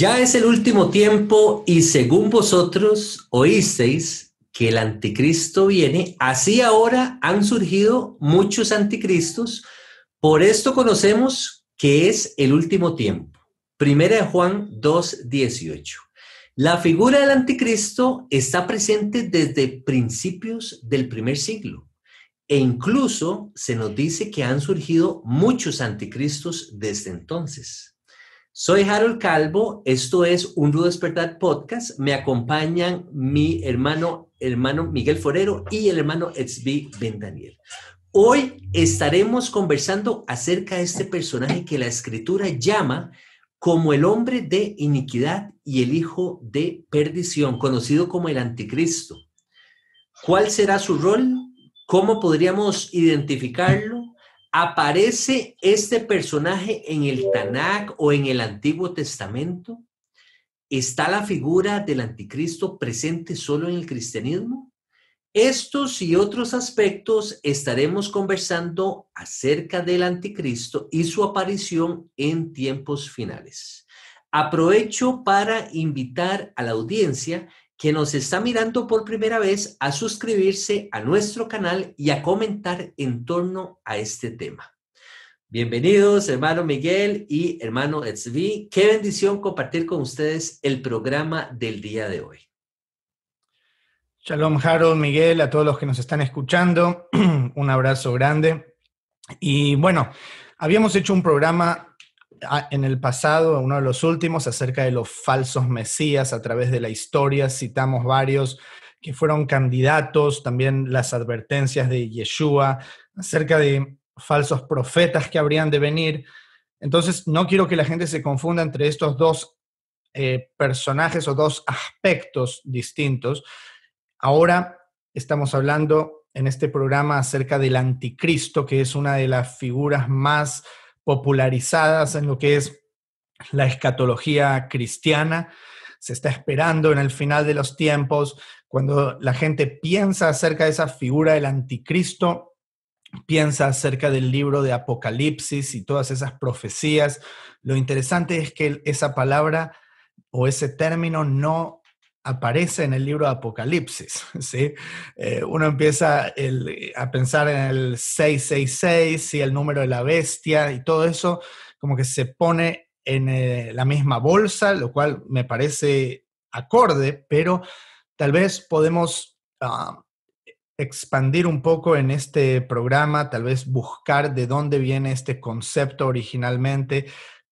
Ya es el último tiempo y según vosotros oísteis que el anticristo viene, así ahora han surgido muchos anticristos. Por esto conocemos que es el último tiempo. Primera de Juan 2.18. La figura del anticristo está presente desde principios del primer siglo e incluso se nos dice que han surgido muchos anticristos desde entonces. Soy Harold Calvo, esto es Un Rudo Despertar Podcast. Me acompañan mi hermano, hermano Miguel Forero y el hermano Etzbi Ben Daniel. Hoy estaremos conversando acerca de este personaje que la escritura llama como el hombre de iniquidad y el hijo de perdición, conocido como el anticristo. ¿Cuál será su rol? ¿Cómo podríamos identificarlo? ¿Aparece este personaje en el Tanakh o en el Antiguo Testamento? ¿Está la figura del anticristo presente solo en el cristianismo? Estos y otros aspectos estaremos conversando acerca del anticristo y su aparición en tiempos finales. Aprovecho para invitar a la audiencia que nos está mirando por primera vez a suscribirse a nuestro canal y a comentar en torno a este tema. Bienvenidos, hermano Miguel y hermano Etzvi. Qué bendición compartir con ustedes el programa del día de hoy. Shalom, Harold, Miguel, a todos los que nos están escuchando. un abrazo grande. Y bueno, habíamos hecho un programa en el pasado, uno de los últimos, acerca de los falsos mesías a través de la historia. Citamos varios que fueron candidatos, también las advertencias de Yeshua acerca de falsos profetas que habrían de venir. Entonces, no quiero que la gente se confunda entre estos dos eh, personajes o dos aspectos distintos. Ahora estamos hablando en este programa acerca del anticristo, que es una de las figuras más popularizadas en lo que es la escatología cristiana. Se está esperando en el final de los tiempos, cuando la gente piensa acerca de esa figura del anticristo, piensa acerca del libro de Apocalipsis y todas esas profecías. Lo interesante es que esa palabra o ese término no aparece en el libro de Apocalipsis. ¿sí? Eh, uno empieza a pensar en el 666 y el número de la bestia y todo eso como que se pone en eh, la misma bolsa, lo cual me parece acorde, pero tal vez podemos ah, expandir un poco en este programa, tal vez buscar de dónde viene este concepto originalmente,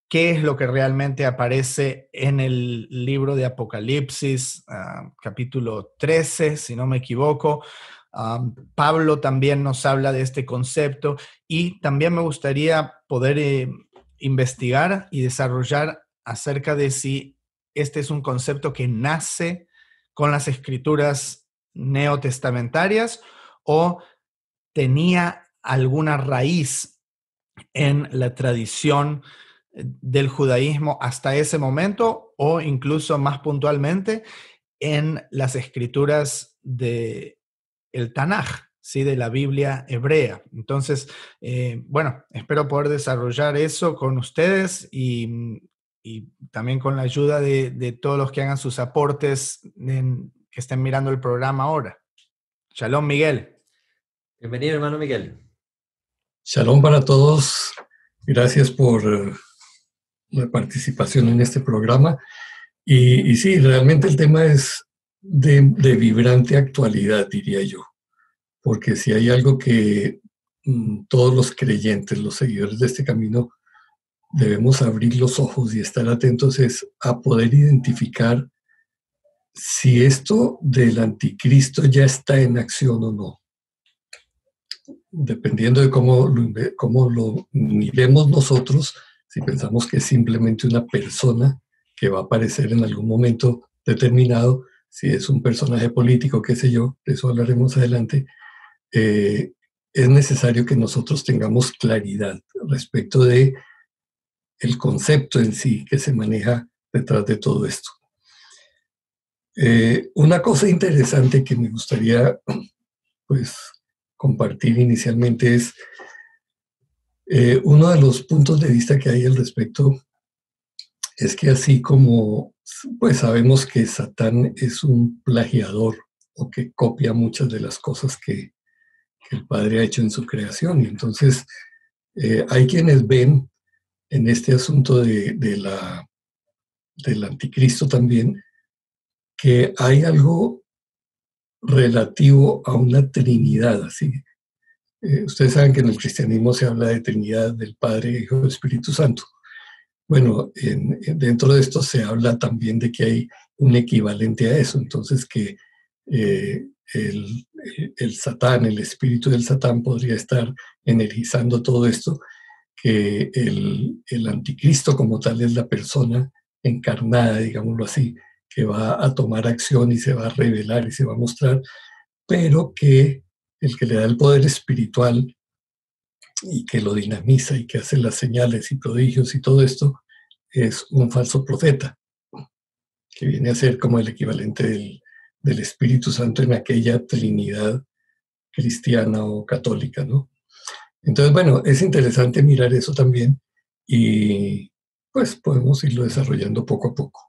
qué es lo que realmente aparece en el libro de Apocalipsis, ah, capítulo 13, si no me equivoco. Ah, Pablo también nos habla de este concepto y también me gustaría poder eh, investigar y desarrollar acerca de si este es un concepto que nace con las escrituras neotestamentarias o tenía alguna raíz en la tradición del judaísmo hasta ese momento o incluso más puntualmente en las escrituras de el Tanaj, ¿sí? de la Biblia hebrea. Entonces, eh, bueno, espero poder desarrollar eso con ustedes y, también con la ayuda de, todos los que hagan sus aportes que estén mirando el programa ahora. Shalom, Miguel. Bienvenido, hermano Miguel. Shalom para todos. Gracias por la participación en este programa. Y, sí, realmente el tema es de, vibrante actualidad, diría yo, porque si hay algo que mm, todos los creyentes, los seguidores de este camino, debemos abrir los ojos y estar atentos es a poder identificar si esto del anticristo ya está en acción o no. Dependiendo de cómo lo, cómo lo miremos nosotros, si pensamos que es simplemente una persona que va a aparecer en algún momento determinado, si es un personaje político, qué sé yo, de eso hablaremos adelante, eh, es necesario que nosotros tengamos claridad respecto de el concepto en sí que se maneja detrás de todo esto. Eh, una cosa interesante que me gustaría pues compartir inicialmente es eh, uno de los puntos de vista que hay al respecto es que así como pues sabemos que Satán es un plagiador o que copia muchas de las cosas que, el Padre ha hecho en su creación. Y entonces eh, hay quienes ven en este asunto de, la, del anticristo también que hay algo relativo a una Trinidad, así. Eh, ustedes saben que en el cristianismo se habla de Trinidad del Padre, Hijo y Espíritu Santo. Bueno, dentro de esto se habla también de que hay un equivalente a eso, entonces que eh, el, el, Satán, el espíritu del Satán podría estar energizando todo esto, que el, el anticristo como tal es la persona encarnada, digámoslo así, que va a tomar acción y se va a revelar y se va a mostrar, pero que el que le da el poder espiritual y que lo dinamiza y que hace las señales y prodigios y todo esto, es un falso profeta, que viene a ser como el equivalente del, Espíritu Santo en aquella Trinidad cristiana o católica, ¿no? Entonces, bueno, es interesante mirar eso también y pues podemos irlo desarrollando poco a poco.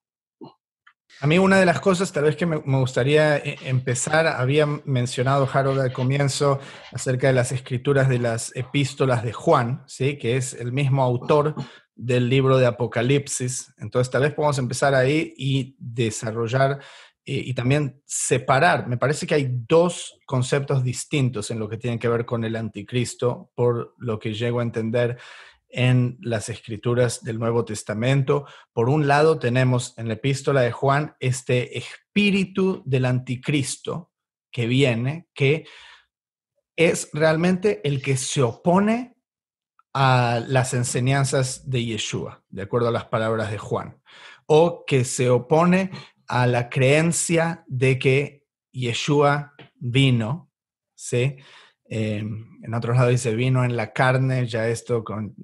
A mí una de las cosas tal vez que me, gustaría eh, empezar, había mencionado Harold al comienzo acerca de las escrituras de las epístolas de Juan, ¿sí? que es el mismo autor del libro de Apocalipsis. Entonces tal vez podemos empezar ahí y desarrollar eh, y también separar. Me parece que hay dos conceptos distintos en lo que tiene que ver con el anticristo, por lo que llego a entender en las escrituras del Nuevo Testamento. Por un lado, tenemos en la epístola de Juan este espíritu del anticristo que viene, que es realmente el que se opone a las enseñanzas de Yeshua, de acuerdo a las palabras de Juan, o que se opone a la creencia de que Yeshua vino, ¿sí? Em, en otros lados dice vino en la carne, ya esto con,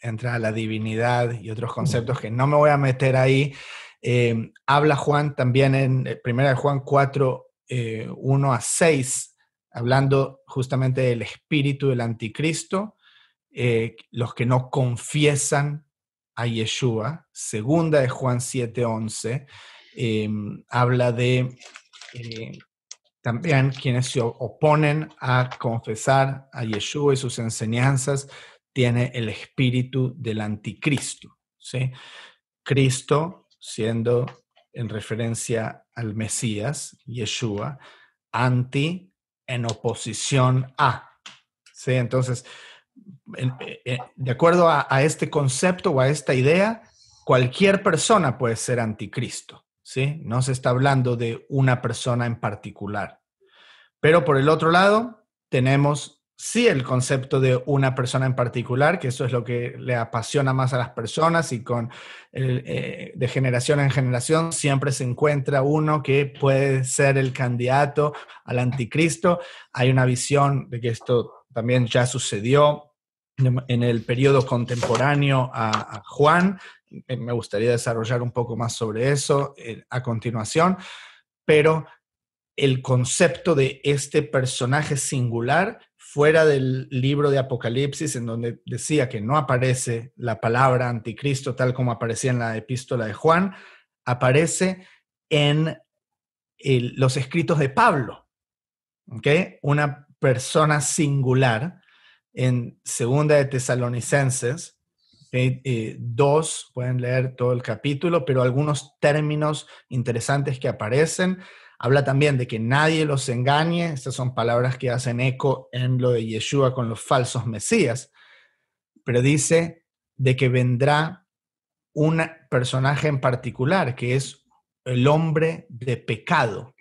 entra a la divinidad y otros conceptos que no me voy a meter ahí. Em, habla Juan también en 1 eh, Juan 4, 1 eh, a 6, hablando justamente del espíritu del anticristo, eh, los que no confiesan a Yeshua. Segunda de Juan 7, 11, em, habla de también quienes se oponen a confesar a Yeshua y sus enseñanzas tiene el espíritu del anticristo. ¿sí? Cristo siendo en referencia al Mesías, Yeshua, anti en oposición a. ¿sí? Entonces, eh, de acuerdo a, este concepto o a esta idea, cualquier persona puede ser anticristo. ¿Sí? No se está hablando de una persona en particular. Pero por el otro lado, tenemos sí el concepto de una persona en particular, que eso es lo que le apasiona más a las personas y con eh, de generación en generación siempre se encuentra uno que puede ser el candidato al anticristo. Hay una visión de que esto también ya sucedió en el periodo contemporáneo a Juan, me gustaría desarrollar un poco más sobre eso eh, a continuación, pero el concepto de este personaje singular fuera del libro de Apocalipsis, en donde decía que no aparece la palabra anticristo tal como aparecía en la epístola de Juan, aparece en los escritos de Pablo, ¿okay? una persona singular en Segunda de Tesalonicenses, eh, dos, pueden leer todo el capítulo, pero algunos términos interesantes que aparecen. Habla también de que nadie los engañe. Estas son palabras que hacen eco en lo de Yeshua con los falsos mesías. Pero dice de que vendrá un personaje en particular, que es el hombre de pecado,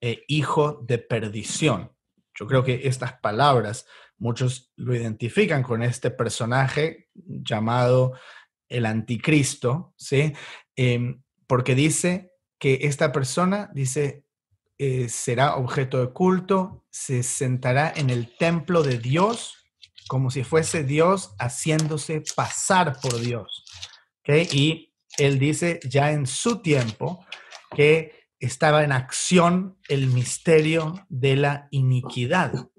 e hijo de perdición. Yo creo que estas palabras Muchos lo identifican con este personaje llamado el anticristo, ¿sí? Em, porque dice que esta persona, dice, eh, será objeto de culto, se sentará en el templo de Dios como si fuese Dios haciéndose pasar por Dios. Y él dice ya en su tiempo que estaba en acción el misterio de la iniquidad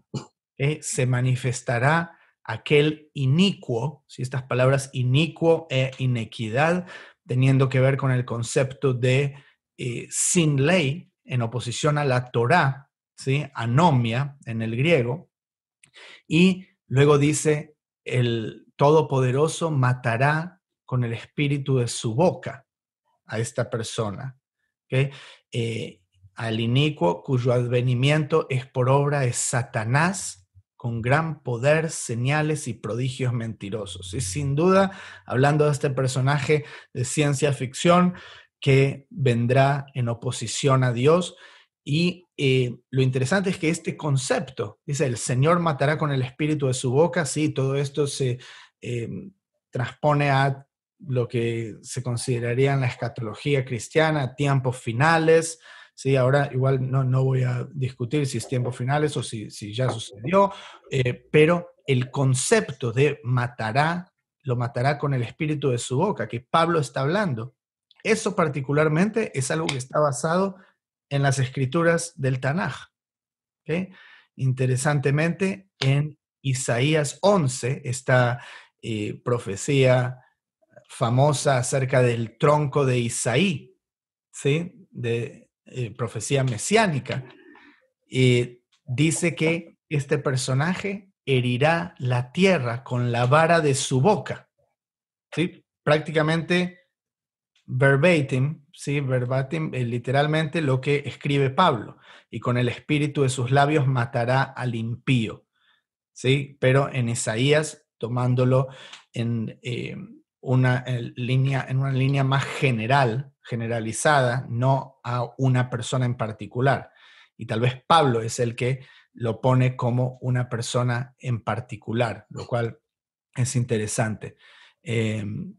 se manifestará aquel inicuo, si estas palabras inicuo e inequidad teniendo que ver con el concepto de eh, sin ley en oposición a la Torá, ¿sí? anomia en el griego, y luego dice, el Todopoderoso matará con el espíritu de su boca a esta persona. Eh, al inicuo cuyo advenimiento es por obra de Satanás, con gran poder, señales y prodigios mentirosos. Y sin duda, hablando de este personaje de ciencia ficción que vendrá en oposición a Dios, y eh, lo interesante es que este concepto, dice, el Señor matará con el espíritu de su boca, sí, todo esto se eh, transpone a lo que se consideraría en la escatología cristiana, tiempos finales, sí, ahora igual no, no voy a discutir si es tiempos finales o si, si ya sucedió, eh, pero el concepto de matará, lo matará con el espíritu de su boca, que Pablo está hablando, eso particularmente es algo que está basado en las escrituras del Tanaj. Interesantemente, en Isaías 11, esta eh, profecía famosa acerca del tronco de Isaí, ¿sí? de eh, profecía mesiánica, y dice que este personaje herirá la tierra con la vara de su boca. ¿sí? Prácticamente verbatim, ¿sí? verbatim, eh, literalmente lo que escribe Pablo, y con el espíritu de sus labios matará al impío. ¿sí? Pero en Isaías, tomándolo en, eh, una, línea, en una línea más general, generalizada, no a una persona en particular. Y tal vez Pablo es el que lo pone como una persona en particular, lo cual es interesante. Em,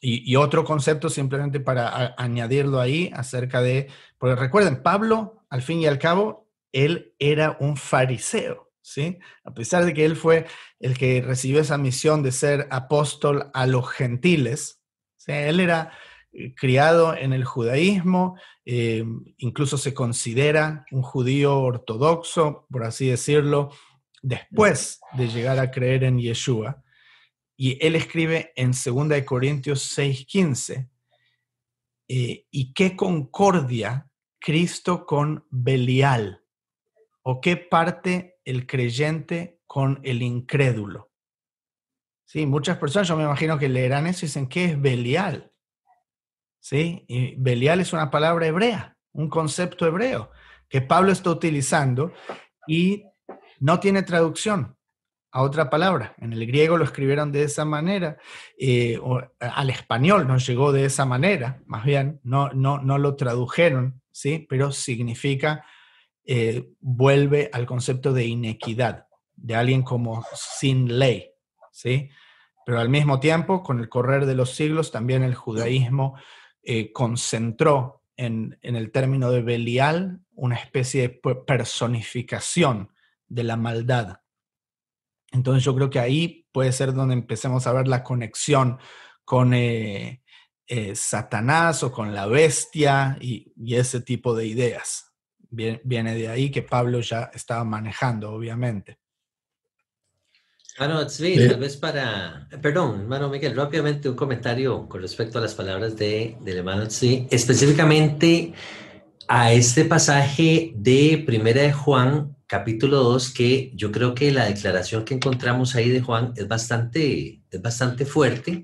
y, otro concepto simplemente para añadirlo ahí acerca de, porque recuerden, Pablo, al fin y al cabo, él era un fariseo, ¿sí? A pesar de que él fue el que recibió esa misión de ser apóstol a los gentiles, él era criado en el judaísmo, eh, incluso se considera un judío ortodoxo, por así decirlo, después de llegar a creer en Yeshua. Y él escribe en 2 Corintios 6:15, eh, ¿y qué concordia Cristo con Belial? ¿O qué parte el creyente con el incrédulo? Sí, muchas personas, yo me imagino que leerán eso y dicen, ¿qué es Belial? Sí, y Belial es una palabra hebrea, un concepto hebreo que Pablo está utilizando y no tiene traducción a otra palabra. En el griego lo escribieron de esa manera, eh, al español no llegó de esa manera, más bien, no, no, no lo tradujeron, ¿sí? pero significa, eh, vuelve al concepto de inequidad, de alguien como sin ley, ¿sí? Pero al mismo tiempo, con el correr de los siglos, también el judaísmo eh, concentró en, en el término de Belial una especie de personificación de la maldad, entonces yo creo que ahí puede ser donde empecemos a ver la conexión con eh, eh, Satanás o con la bestia y, ese tipo de ideas. Viene, de ahí que Pablo ya estaba manejando, obviamente. Bueno, tal vez para, perdón, hermano Miguel, rápidamente un comentario con respecto a las palabras de, del hermano Tzvi, específicamente a este pasaje de Primera de Juan capítulo 2, que yo creo que la declaración que encontramos ahí de Juan es bastante, es bastante fuerte.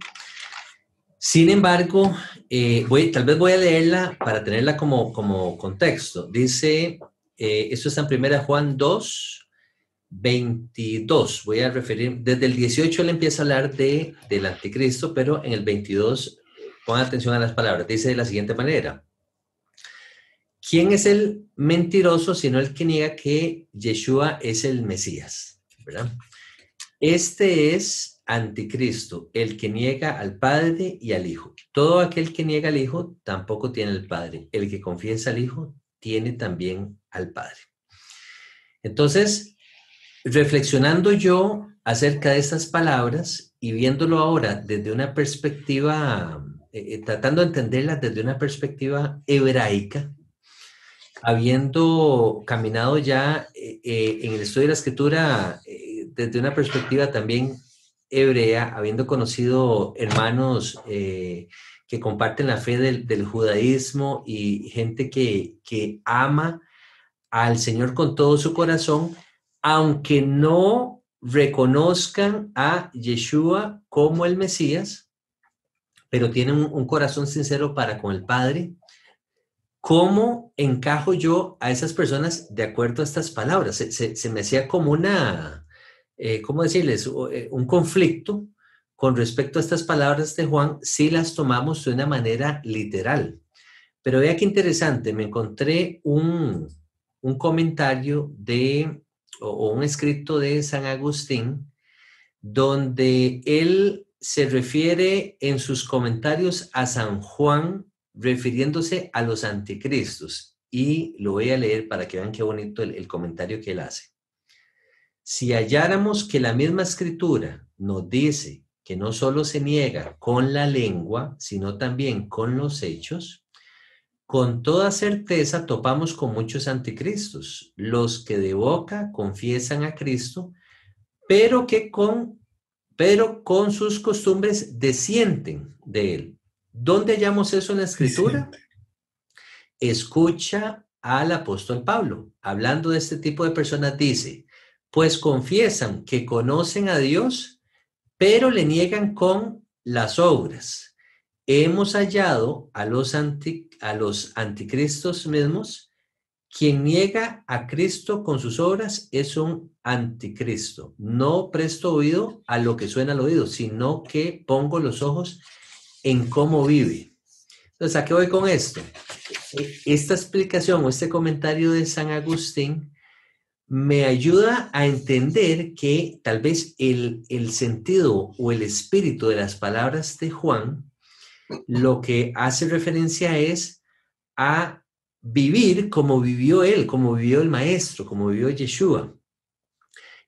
Sin embargo, eh, voy, tal vez voy a leerla para tenerla como, como contexto. Dice, eh, esto está en primera Juan 2, 22. Voy a referir, desde el 18 él empieza a hablar de, del anticristo, pero en el 22, pongan atención a las palabras, dice de la siguiente manera. ¿Quién es el mentiroso sino el que niega que Yeshua es el Mesías? Este es anticristo, el que niega al Padre y al Hijo. Todo aquel que niega al Hijo tampoco tiene al Padre. El que confiesa al Hijo tiene también al Padre. Entonces, reflexionando yo acerca de estas palabras y viéndolo ahora desde una perspectiva, eh, eh, tratando de entenderlas desde una perspectiva hebraica, habiendo caminado ya eh, eh, en el estudio de la escritura eh, desde una perspectiva también hebrea, habiendo conocido hermanos que comparten la fe del, judaísmo y gente que, que ama al Señor con todo su corazón, aunque no reconozcan a Yeshua como el Mesías, pero tienen un, corazón sincero para con el Padre, ¿cómo encajo yo a esas personas de acuerdo a estas palabras? Se, me hacía como una, eh, ¿cómo decirles? Eh, un conflicto con respecto a estas palabras de Juan si las tomamos de una manera literal. Pero vea qué interesante, me encontré un, un comentario de o, un escrito de San Agustín, donde él se refiere en sus comentarios a San Juan, refiriéndose a los anticristos. Y lo voy a leer para que vean qué bonito el, el comentario que él hace. Si halláramos que la misma escritura nos dice que no solo se niega con la lengua, sino también con los hechos, con toda certeza topamos con muchos anticristos, los que de boca confiesan a Cristo, pero que con, pero con sus costumbres desienten de él. ¿Dónde hallamos eso en la escritura? Escucha al apóstol Pablo, hablando de este tipo de personas, dice, pues confiesan que conocen a Dios, pero le niegan con las obras hemos hallado a los, a los anticristos mismos. Quien niega a Cristo con sus obras es un anticristo. No presto oído a lo que suena al oído, sino que pongo los ojos en cómo vive. Entonces, ¿a qué voy con esto? Esta explicación o este comentario de San Agustín me ayuda a entender que tal vez el, el sentido o el espíritu de las palabras de Juan lo que hace referencia es a vivir como vivió él, como vivió el maestro, como vivió Yeshua.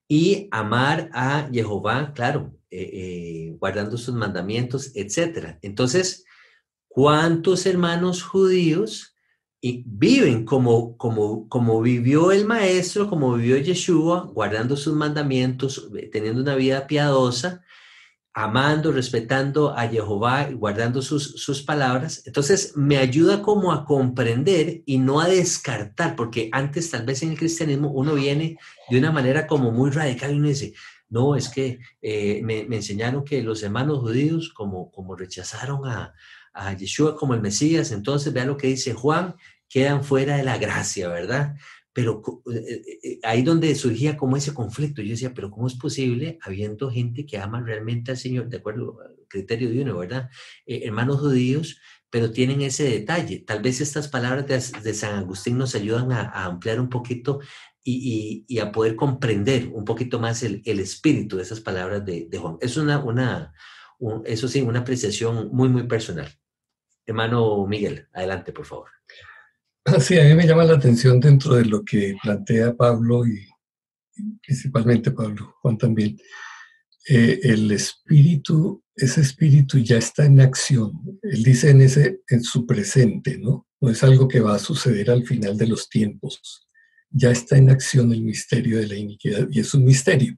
Y amar a Jehová, claro, eh, eh, guardando sus mandamientos, etc. Entonces, ¿cuántos hermanos judíos viven como, como, como vivió el maestro, como vivió Yeshua, guardando sus mandamientos, teniendo una vida piadosa? Amando, respetando a Jehová y guardando sus, sus palabras. Entonces me ayuda como a comprender y no a descartar, porque antes tal vez en el cristianismo uno viene de una manera como muy radical y uno dice, no, es que eh, me, enseñaron que los hermanos judíos como, como rechazaron a, a Yeshua como el Mesías, entonces vea lo que dice Juan, quedan fuera de la gracia, ¿verdad? Pero eh, eh, eh, ahí donde surgía como ese conflicto, yo decía, pero ¿cómo es posible habiendo gente que ama realmente al Señor, de acuerdo al criterio de uno, ¿verdad? hermanos judíos, pero tienen ese detalle. Tal vez estas palabras de, San Agustín nos ayudan a, ampliar un poquito y, y, a poder comprender un poquito más el, el espíritu de esas palabras de, de Juan. Es una, una eso sí, una apreciación muy, muy personal. Hermano Miguel, adelante, por favor. Sí, a mí me llama la atención dentro de lo que plantea Pablo y principalmente Pablo, Juan también. Eh, el espíritu, ese espíritu ya está en acción. Él dice en, ese, en su presente, ¿no? No es algo que va a suceder al final de los tiempos. Ya está en acción el misterio de la iniquidad y es un misterio.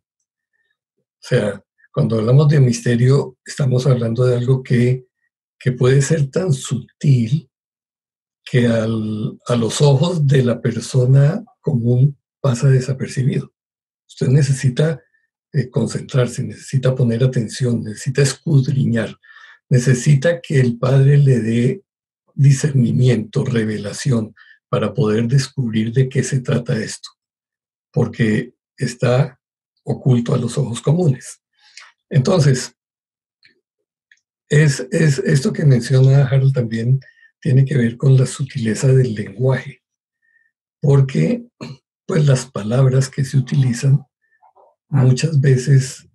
O sea, cuando hablamos de misterio, estamos hablando de algo que, que puede ser tan sutil que a los ojos de la persona común pasa desapercibido. Usted necesita eh, concentrarse, necesita poner atención, necesita escudriñar, necesita que el Padre le dé discernimiento, revelación, para poder descubrir de qué se trata esto, porque está oculto a los ojos comunes. Entonces, es, es esto que menciona Harold también tiene que ver con la sutileza del lenguaje, porque pues las palabras que se utilizan muchas veces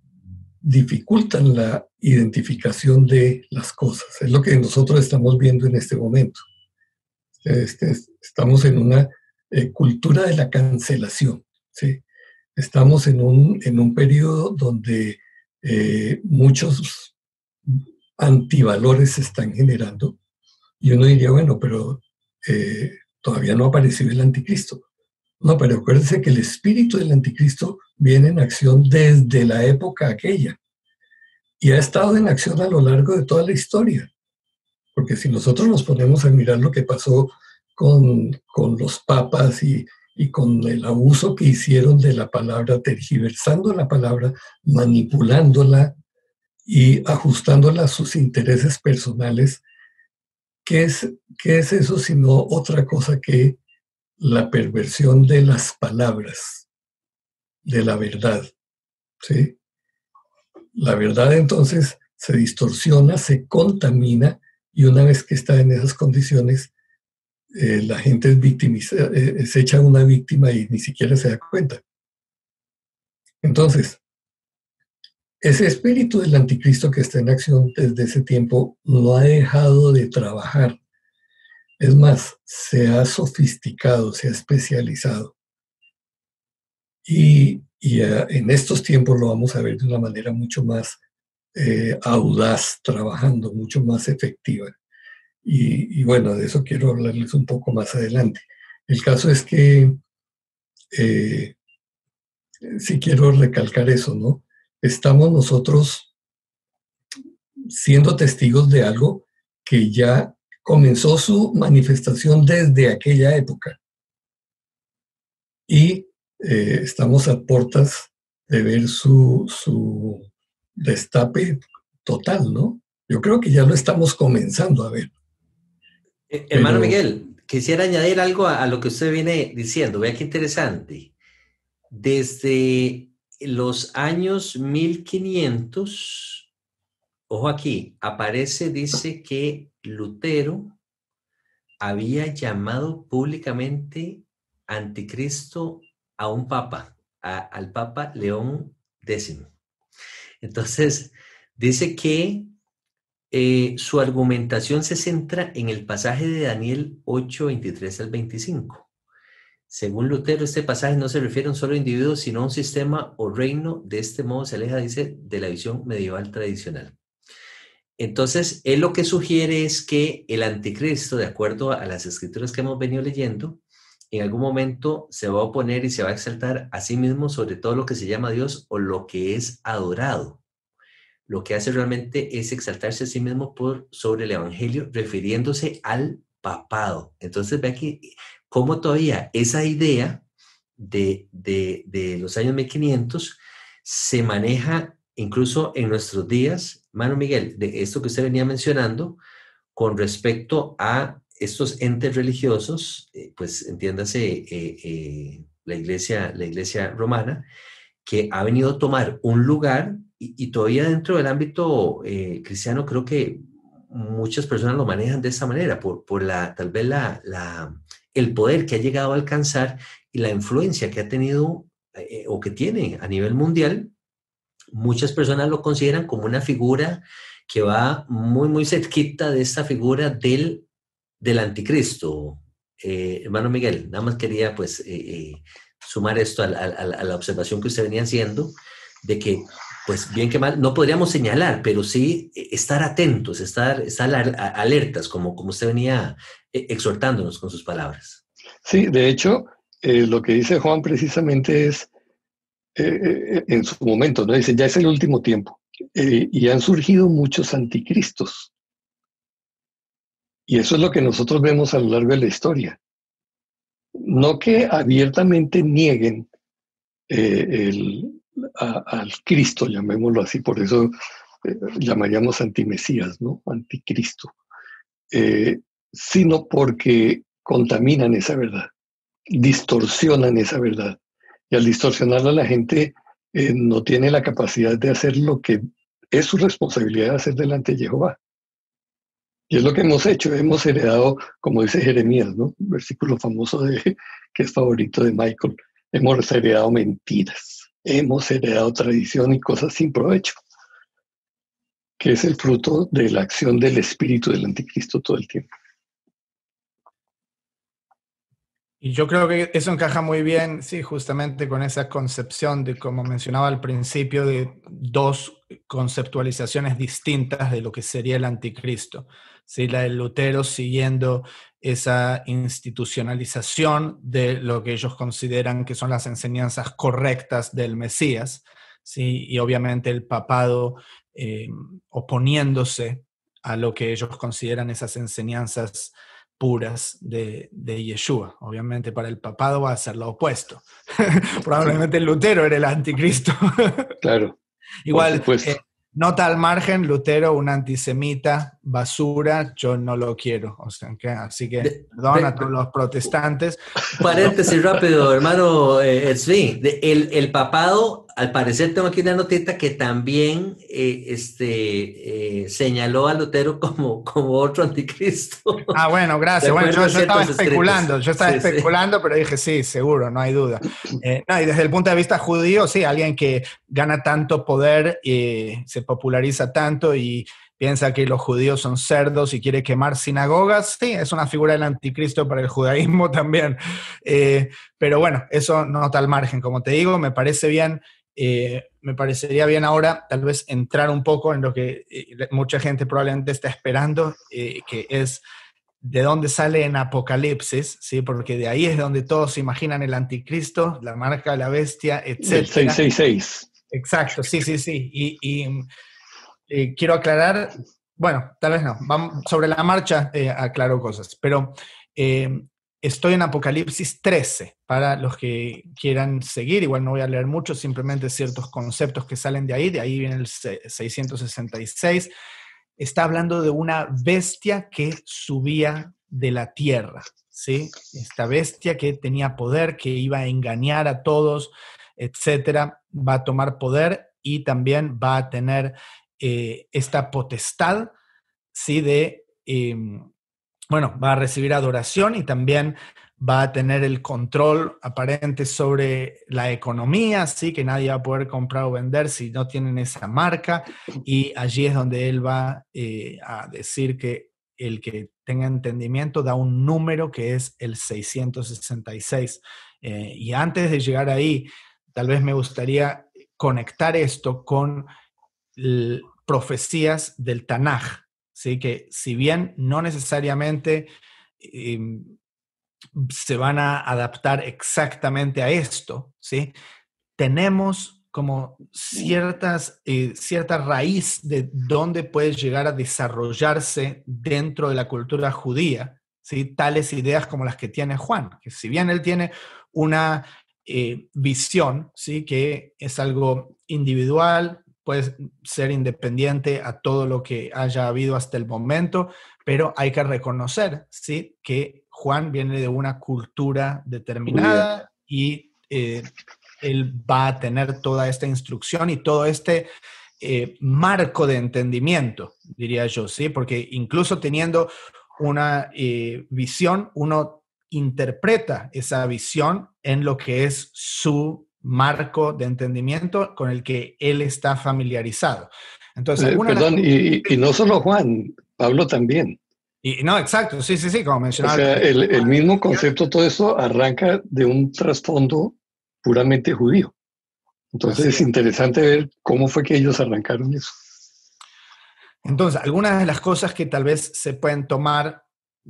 dificultan la identificación de las cosas. Es lo que nosotros estamos viendo en este momento. Este, estamos en una eh, cultura de la cancelación. ¿sí? Estamos en un, en un periodo donde eh, muchos antivalores se están generando y uno diría, bueno, pero eh, todavía no ha aparecido el anticristo. No, pero acuérdense que el espíritu del anticristo viene en acción desde la época aquella y ha estado en acción a lo largo de toda la historia. Porque si nosotros nos ponemos a mirar lo que pasó con, con los papas y, y con el abuso que hicieron de la palabra, tergiversando la palabra, manipulándola y ajustándola a sus intereses personales, ¿qué es, qué es eso sino otra cosa que la perversión de las palabras, de la verdad? ¿sí? La verdad entonces se distorsiona, se contamina y una vez que está en esas condiciones, eh, la gente es victimizada, eh, se echa una víctima y ni siquiera se da cuenta. Entonces, ese espíritu del anticristo que está en acción desde ese tiempo no ha dejado de trabajar. Es más, se ha sofisticado, se ha especializado. Y en estos tiempos lo vamos a ver de una manera mucho más eh, audaz, trabajando, mucho más efectiva. Y, bueno, de eso quiero hablarles un poco más adelante. El caso es que, eh, si quiero recalcar eso, ¿no? Estamos nosotros siendo testigos de algo que ya comenzó su manifestación desde aquella época. Y eh, estamos a puertas de ver su, su destape total, ¿no? Yo creo que ya lo estamos comenzando a ver. Eh, hermano Miguel, quisiera añadir algo a, lo que usted viene diciendo. Vea qué interesante. Desde los años 1500, ojo aquí, aparece, dice que Lutero había llamado públicamente anticristo a un papa, al papa León X. Entonces, dice que eh, su argumentación se centra en el pasaje de Daniel 8, 23 al 25. Según Lutero, este pasaje no se refiere a un solo individuo, sino a un sistema o reino. De este modo se aleja, dice, de la visión medieval tradicional. Entonces, él lo que sugiere es que el anticristo, de acuerdo a las escrituras que hemos venido leyendo, en algún momento se va a oponer y se va a exaltar a sí mismo sobre todo lo que se llama Dios o lo que es adorado. Lo que hace realmente es exaltarse a sí mismo por sobre el Evangelio, refiriéndose al papado. Entonces ve aquí cómo todavía esa idea de, de, los años 1500 se maneja incluso en nuestros días, Mano Miguel, de esto que usted venía mencionando, con respecto a estos entes religiosos, eh, pues entiéndase eh, eh, la, iglesia, la iglesia romana, que ha venido a tomar un lugar y, todavía dentro del ámbito cristiano creo que muchas personas lo manejan de esa manera, por, por la, tal vez la, el poder que ha llegado a alcanzar y la influencia que ha tenido o que tiene a nivel mundial. Muchas personas lo consideran como una figura que va muy, muy cerquita de esta figura del del anticristo, eh, hermano Miguel, nada más quería pues eh, eh, sumar esto a, la observación que usted venía haciendo, de que pues bien que mal, no podríamos señalar, pero sí estar atentos, estar, estar alertas, como, como usted venía exhortándonos con sus palabras. Sí, de hecho, lo que dice Juan precisamente es, en su momento, ¿no? Dice, ya es el último tiempo, y han surgido muchos anticristos. Y eso es lo que nosotros vemos a lo largo de la historia. No que abiertamente nieguen eh, al Cristo, llamémoslo así, por eso eh, llamaríamos antimesías, ¿no? Anticristo, eh, sino porque contaminan esa verdad, distorsionan esa verdad. Y al distorsionarla la gente no tiene la capacidad de hacer lo que es su responsabilidad de hacer delante de Jehová. Y es lo que hemos hecho, hemos heredado, como dice Jeremías, ¿no? Versículo famoso de, que es favorito de Michael, hemos heredado mentiras, hemos heredado tradición y cosas sin provecho, que es el fruto de la acción del espíritu del anticristo todo el tiempo. Y yo creo que eso encaja muy bien, sí, justamente con esa concepción de, como mencionaba al principio, de dos conceptualizaciones distintas de lo que sería el anticristo. ¿sí? La de Lutero siguiendo esa institucionalización de lo que ellos consideran que son las enseñanzas correctas del Mesías, ¿sí? y obviamente el papado eh, oponiéndose a lo que ellos consideran esas enseñanzas puras de, de Yeshua. Obviamente para el papado va a ser lo opuesto. Probablemente Lutero era el anticristo. claro. Igual, eh, Nota al margen, Lutero, un antisemita, basura, yo no lo quiero. O sea, así que perdón a todos los protestantes. Paréntesis rápido, hermano eh, el, el, papado, al parecer tengo aquí una notita que también eh, este, eh, señaló a Lutero como, como otro anticristo. Ah, bueno, gracias. Bueno, yo, estaba especulando, yo estaba especulando, pero dije, sí, seguro, no hay duda. Eh, no, y desde el punto de vista judío, sí, alguien que gana tanto poder y se populariza tanto y piensa que los judíos son cerdos y quiere quemar sinagogas, sí, es una figura del anticristo para el judaísmo también. Eh, pero bueno, eso no está al margen, como te digo, me parece bien. Eh, me parecería bien ahora tal vez entrar un poco en lo que eh, mucha gente probablemente está esperando, que es de dónde sale en Apocalipsis, ¿sí? porque de ahí es donde todos se imaginan el anticristo, la marca de la bestia, etc. El 666. Exacto, sí, sí, sí. Y, eh, quiero aclarar, bueno, tal vez no, vamos, sobre la marcha eh, aclaro cosas, pero eh, estoy en Apocalipsis 13 para los que quieran seguir, igual no voy a leer mucho, simplemente ciertos conceptos que salen de ahí, de ahí viene el 666, está hablando de una bestia que subía de la tierra, ¿sí? Esta bestia que tenía poder, que iba a engañar a todos, etcétera, va a tomar poder y también va a tener eh, esta potestad, ¿sí? De, em, bueno, va a recibir adoración y también va a tener el control aparente sobre la economía, ¿sí? Que nadie va a poder comprar o vender si no tienen esa marca y allí es donde él va eh, a decir que el que tenga entendimiento da un número que es el 666. Eh, y antes de llegar ahí, tal vez me gustaría conectar esto con profecías del Tanaj, ¿sí? que si bien no necesariamente em, se van a adaptar exactamente a esto, ¿sí? tenemos como ciertas, eh, cierta raíz de dónde puede llegar a desarrollarse dentro de la cultura judía, ¿sí? tales ideas como las que tiene Juan, que si bien él tiene una eh, visión, ¿sí? que es algo individual, puede ser independiente a todo lo que haya habido hasta el momento, pero hay que reconocer ¿sí? que Juan viene de una cultura determinada y eh, él va a tener toda esta instrucción y todo este eh, marco de entendimiento, diría yo, ¿sí? porque incluso teniendo una visión, uno interpreta esa visión en lo que es su marco de entendimiento con el que él está familiarizado. Entonces, eh, perdón, y, no solo Juan, Pablo también. Y, no, exacto, sí, sí, sí, como mencionaba. O sea, el, mismo concepto, todo eso arranca de un trasfondo puramente judío. Entonces es interesante ver cómo fue que ellos arrancaron eso. Entonces, algunas de las cosas que tal vez se pueden tomar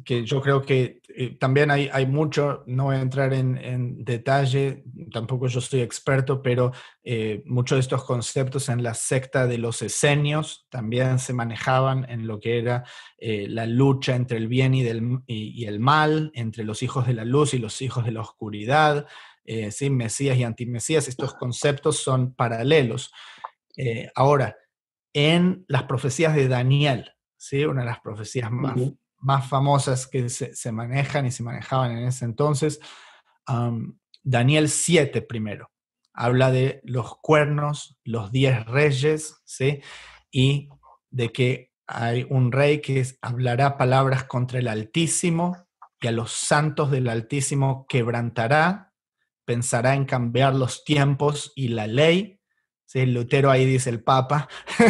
que yo creo que eh, también hay, hay, mucho, no voy a entrar en, detalle, tampoco yo soy experto, pero eh, muchos de estos conceptos en la secta de los esenios también se manejaban en lo que era eh, la lucha entre el bien y, del, y, el mal, entre los hijos de la luz y los hijos de la oscuridad, ¿sí? Mesías y antimesías, estos conceptos son paralelos. ahora, en las profecías de Daniel, ¿sí? una de las profecías más más famosas que se, manejan y se manejaban en ese entonces. Daniel 7 primero. Habla de los cuernos, los diez reyes, ¿sí? Y de que hay un rey que hablará palabras contra el Altísimo y a los santos del Altísimo quebrantará, pensará en cambiar los tiempos y la ley. ¿Sí? Lutero ahí dice el Papa.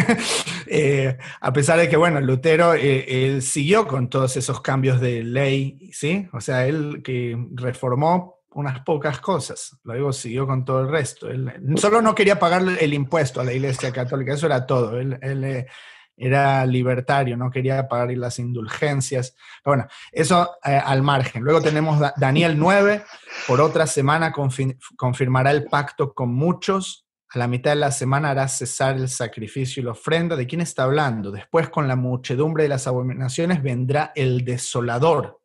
Eh, a pesar de que, bueno, Lutero eh, él siguió con todos esos cambios de ley, ¿sí? O sea, él que reformó unas pocas cosas, luego siguió con todo el resto. Él solo no quería pagar el impuesto a la Iglesia Católica, eso era todo. Él, eh, era libertario, no quería pagar las indulgencias. Pero bueno, eso al margen. Luego tenemos Daniel 9, por otra semana confirmará el pacto con muchos la mitad de la semana hará cesar el sacrificio y la ofrenda. ¿De quién está hablando? Después con la muchedumbre de las abominaciones vendrá el desolador.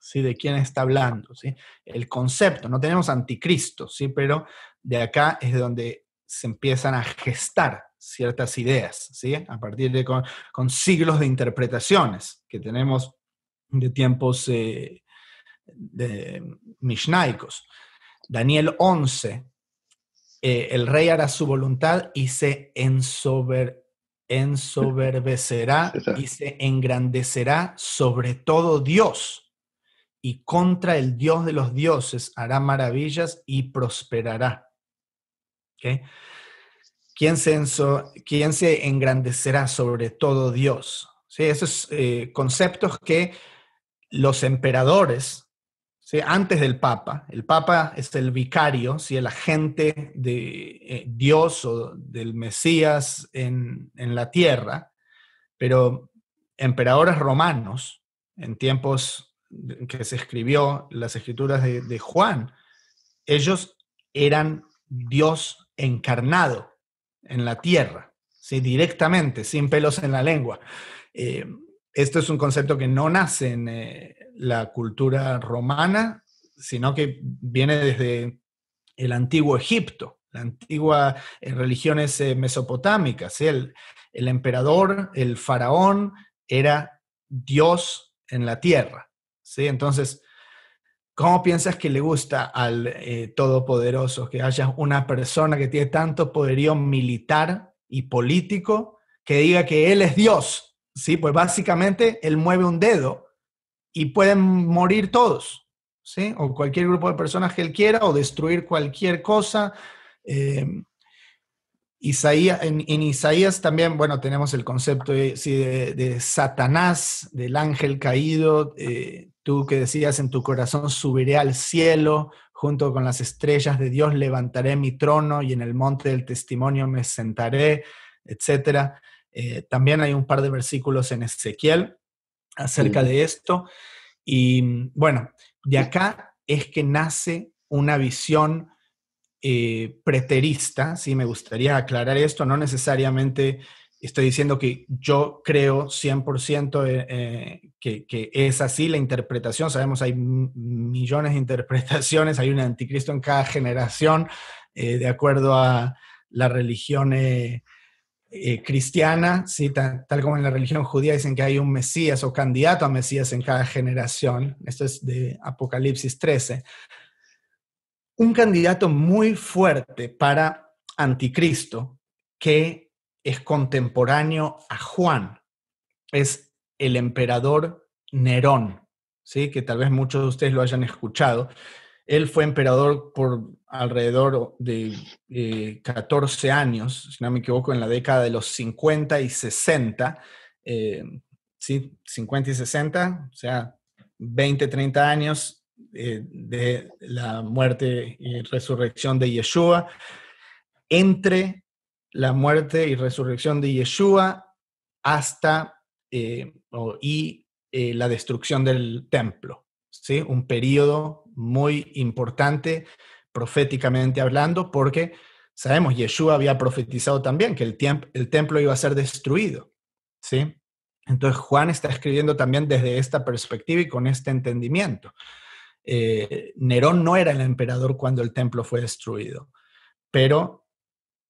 ¿Sí? ¿De quién está hablando? ¿Sí? El concepto, no tenemos anticristo, ¿sí? pero de acá es de donde se empiezan a gestar ciertas ideas, ¿sí? a partir de con, siglos de interpretaciones que tenemos de tiempos eh, de Mishnaicos. Daniel 11, eh, el rey hará su voluntad y se ensober, ensoberbecerá y se engrandecerá sobre todo Dios y contra el Dios de los dioses hará maravillas y prosperará. ¿Quién, se ¿Quién se engrandecerá sobre todo Dios? ¿Sí? Esos eh, conceptos que los emperadores antes del Papa. El Papa es el vicario, ¿sí? el agente de eh, Dios o del Mesías en, la tierra, pero emperadores romanos, en tiempos que se escribió las escrituras de, Juan, ellos eran Dios encarnado en la tierra, ¿sí? directamente, sin pelos en la lengua. Eh, esto es un concepto que no nace en eh, la cultura romana, sino que viene desde el antiguo Egipto, la antigua eh, religiones eh, mesopotámicas. El, el, emperador, el faraón, era Dios en la tierra. ¿sí? Entonces, ¿cómo piensas que le gusta al Todopoderoso que haya una persona que tiene tanto poderío militar y político que diga que Él es Dios? Sí, pues básicamente él mueve un dedo y pueden morir todos, ¿sí? O cualquier grupo de personas que él quiera o destruir cualquier cosa. Eh, Isaías, en, Isaías también, bueno, tenemos el concepto de, Satanás, del ángel caído. Eh, tú que decías en tu corazón, subiré al cielo, junto con las estrellas de Dios levantaré mi trono y en el monte del testimonio me sentaré, etcétera. Eh, también hay un par de versículos en Ezequiel acerca de esto. Y bueno, de acá es que nace una visión eh, preterista, sí, me gustaría aclarar esto, no necesariamente estoy diciendo que yo creo 100% eh, que, que, es así la interpretación, sabemos hay millones de interpretaciones, hay un anticristo en cada generación, de acuerdo a la religión eh, cristiana, ¿sí? Tal, como en la religión judía dicen que hay un Mesías o candidato a Mesías en cada generación. Esto es de Apocalipsis 13. Un candidato muy fuerte para anticristo que es contemporáneo a Juan es el emperador Nerón, ¿sí? que tal vez muchos de ustedes lo hayan escuchado. Él fue emperador por alrededor de 14 eh, años, si no me equivoco, en la década de los 50 y 60. Eh, sí, 50 y 60, o sea, 20, 30 años eh, de la muerte y resurrección de Yeshua. Entre la muerte y resurrección de Yeshua hasta y la destrucción del templo. ¿sí? Un periodo muy importante proféticamente hablando, porque sabemos, Yeshua había profetizado también que el, el templo iba a ser destruido. ¿sí? Entonces Juan está escribiendo también desde esta perspectiva y con este entendimiento. Eh, Nerón no era el emperador cuando el templo fue destruido, pero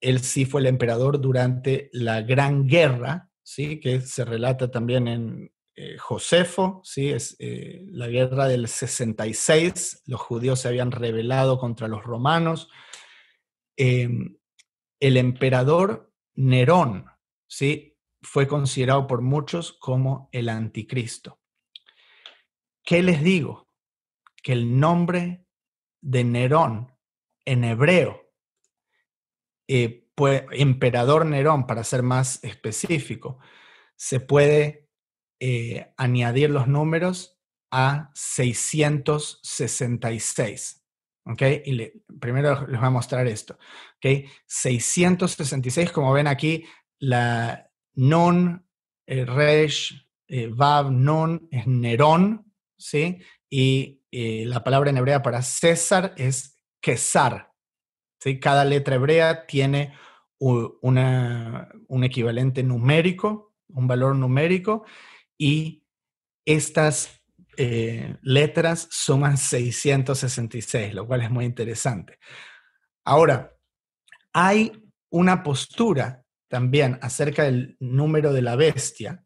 él sí fue el emperador durante la gran guerra, ¿sí? que se relata también en eh, Josefo, ¿sí? es eh, la guerra del 66, los judíos se habían rebelado contra los romanos. Em, el emperador Nerón ¿sí? fue considerado por muchos como el anticristo. ¿Qué les digo? Que el nombre de Nerón en hebreo, eh, emperador Nerón, para ser más específico, se puede eh, añadir los números a 666. ¿Ok? Y primero les voy a mostrar esto. ¿Ok? 666, como ven aquí, la non, eh, resh, eh, vav, non es Nerón, ¿sí? Y la palabra en hebrea para César es Quesar, ¿sí? Cada letra hebrea tiene un equivalente numérico, un valor numérico, y estas eh, letras suman 666, lo cual es muy interesante. Ahora, hay una postura también acerca del número de la bestia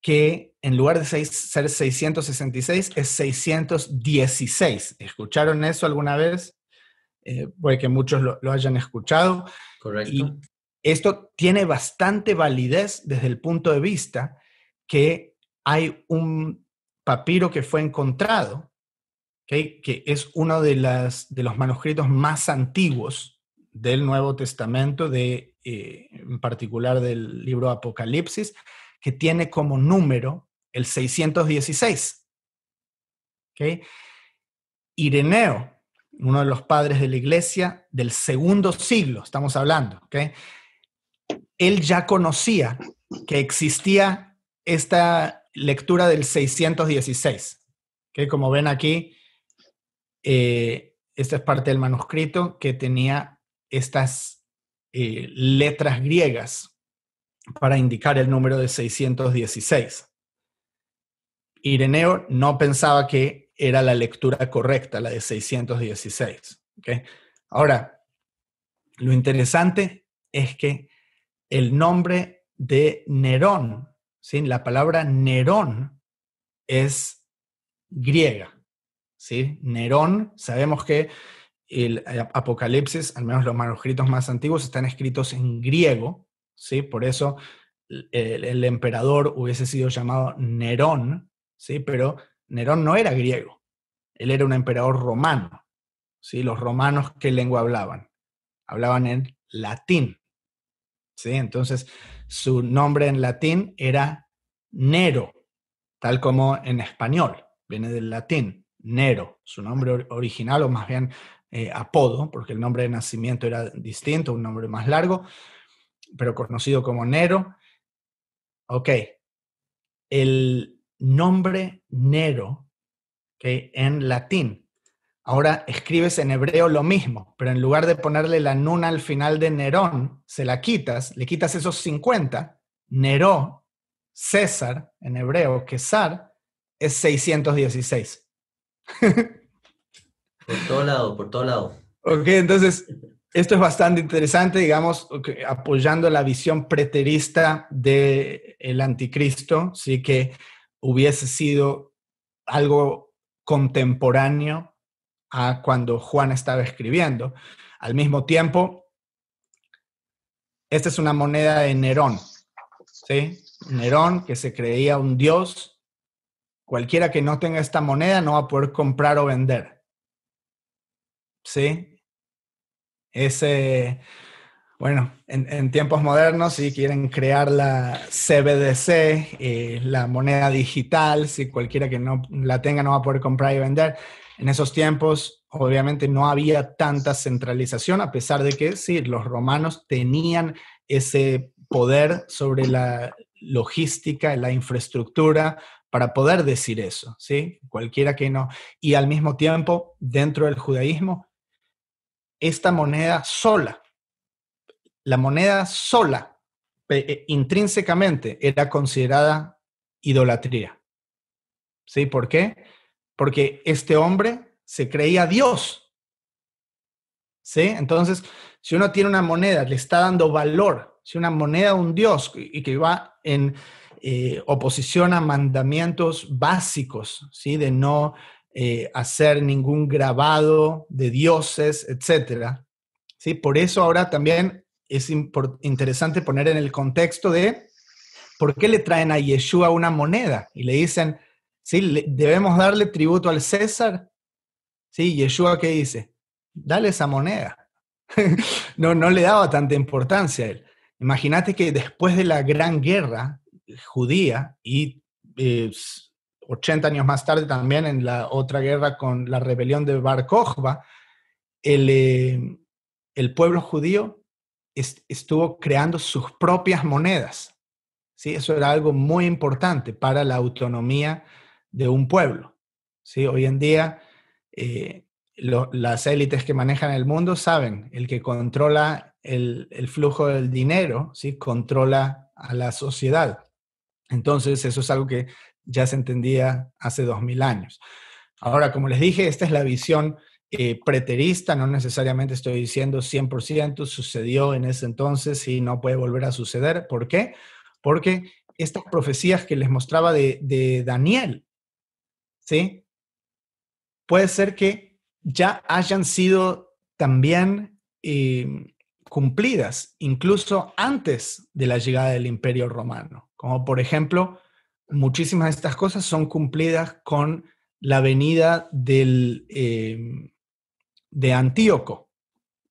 que en lugar de ser 666 es 616. ¿Escucharon eso alguna vez? Eh, puede que muchos lo, hayan escuchado. Correcto. Y esto tiene bastante validez desde el punto de vista que hay un papiro que fue encontrado, que es uno de, las, de los manuscritos más antiguos del Nuevo Testamento, de, eh, en particular del libro Apocalipsis, que tiene como número el 616. Ireneo, uno de los padres de la iglesia del segundo siglo, estamos hablando, él ya conocía que existía esta lectura del 616. que Como ven aquí, eh, esta es parte del manuscrito que tenía estas eh, letras griegas para indicar el número de 616. Ireneo no pensaba que era la lectura correcta, la de 616. Ahora, lo interesante es que el nombre de Nerón, ¿sí? la palabra Nerón es griega. ¿sí? Nerón, sabemos que el Apocalipsis, al menos los manuscritos más antiguos, están escritos en griego, ¿sí? Por eso el, emperador hubiese sido llamado Nerón, ¿sí? Pero Nerón no era griego, él era un emperador romano, ¿sí? Los romanos, ¿qué lengua hablaban? Hablaban en latín, ¿sí? Entonces, su nombre en latín era Nero, tal como en español, viene del latín, Nero, su nombre original, o más bien eh, apodo, porque el nombre de nacimiento era distinto, un nombre más largo, pero conocido como Nero. Ok, el nombre Nero, en latín, ahora escribes en hebreo lo mismo, pero en lugar de ponerle la nuna al final de Nerón, se la quitas, le quitas esos 50, Neró, César, en hebreo, Quesar, es 616. por todo lado, por todo lado. Ok, entonces esto es bastante interesante, digamos, apoyando la visión preterista del el anticristo, sí que hubiese sido algo contemporáneo a cuando Juan estaba escribiendo. Al mismo tiempo, esta es una moneda de Nerón, ¿sí? Nerón, que se creía un dios. Cualquiera que no tenga esta moneda no va a poder comprar o vender. ¿Sí? ese, bueno, en, tiempos modernos, si quieren crear la CBDC, eh, la moneda digital, si cualquiera que no la tenga no va a poder comprar y vender. En esos tiempos, obviamente, no había tanta centralización, a pesar de que sí, los romanos tenían ese poder sobre la logística, la infraestructura para poder decir eso, ¿sí? Cualquiera que no. Y al mismo tiempo, dentro del judaísmo, esta moneda sola, la moneda sola, eh, intrínsecamente era considerada idolatría. ¿Sí? ¿Por qué? Porque este hombre se creía Dios. ¿Sí? Entonces, si uno tiene una moneda, le está dando valor, si una moneda un Dios y que va en eh, oposición a mandamientos básicos, ¿sí? De no eh, hacer ningún grabado de dioses, etc. ¿Sí? Por eso ahora también es interesante poner en el contexto de por qué le traen a Yeshua una moneda y le dicen, ¿sí? debemos darle tributo al César. ¿Sí? Yeshua, ¿qué dice? Dale esa moneda. no, no le daba tanta importancia a él. Imagínate que después de la gran guerra judía y eh, 80 años más tarde también en la otra guerra con la rebelión de Bar el, eh, el pueblo judío estuvo creando sus propias monedas. ¿sí? Eso era algo muy importante para la autonomía de un pueblo. ¿sí? Hoy en día, eh, las élites que manejan el mundo saben, el que controla el, flujo del dinero, ¿sí? controla a la sociedad. Entonces, eso es algo que ya se entendía hace dos mil años. Ahora, como les dije, esta es la visión eh, preterista, no necesariamente estoy diciendo 100% sucedió en ese entonces y no puede volver a suceder. ¿Por qué? Porque estas profecías que les mostraba de, Daniel, Puede ser que ya hayan sido también eh, cumplidas, incluso antes de la llegada del Imperio Romano. Como por ejemplo, muchísimas de estas cosas son cumplidas con la venida del, eh, de Antíoco.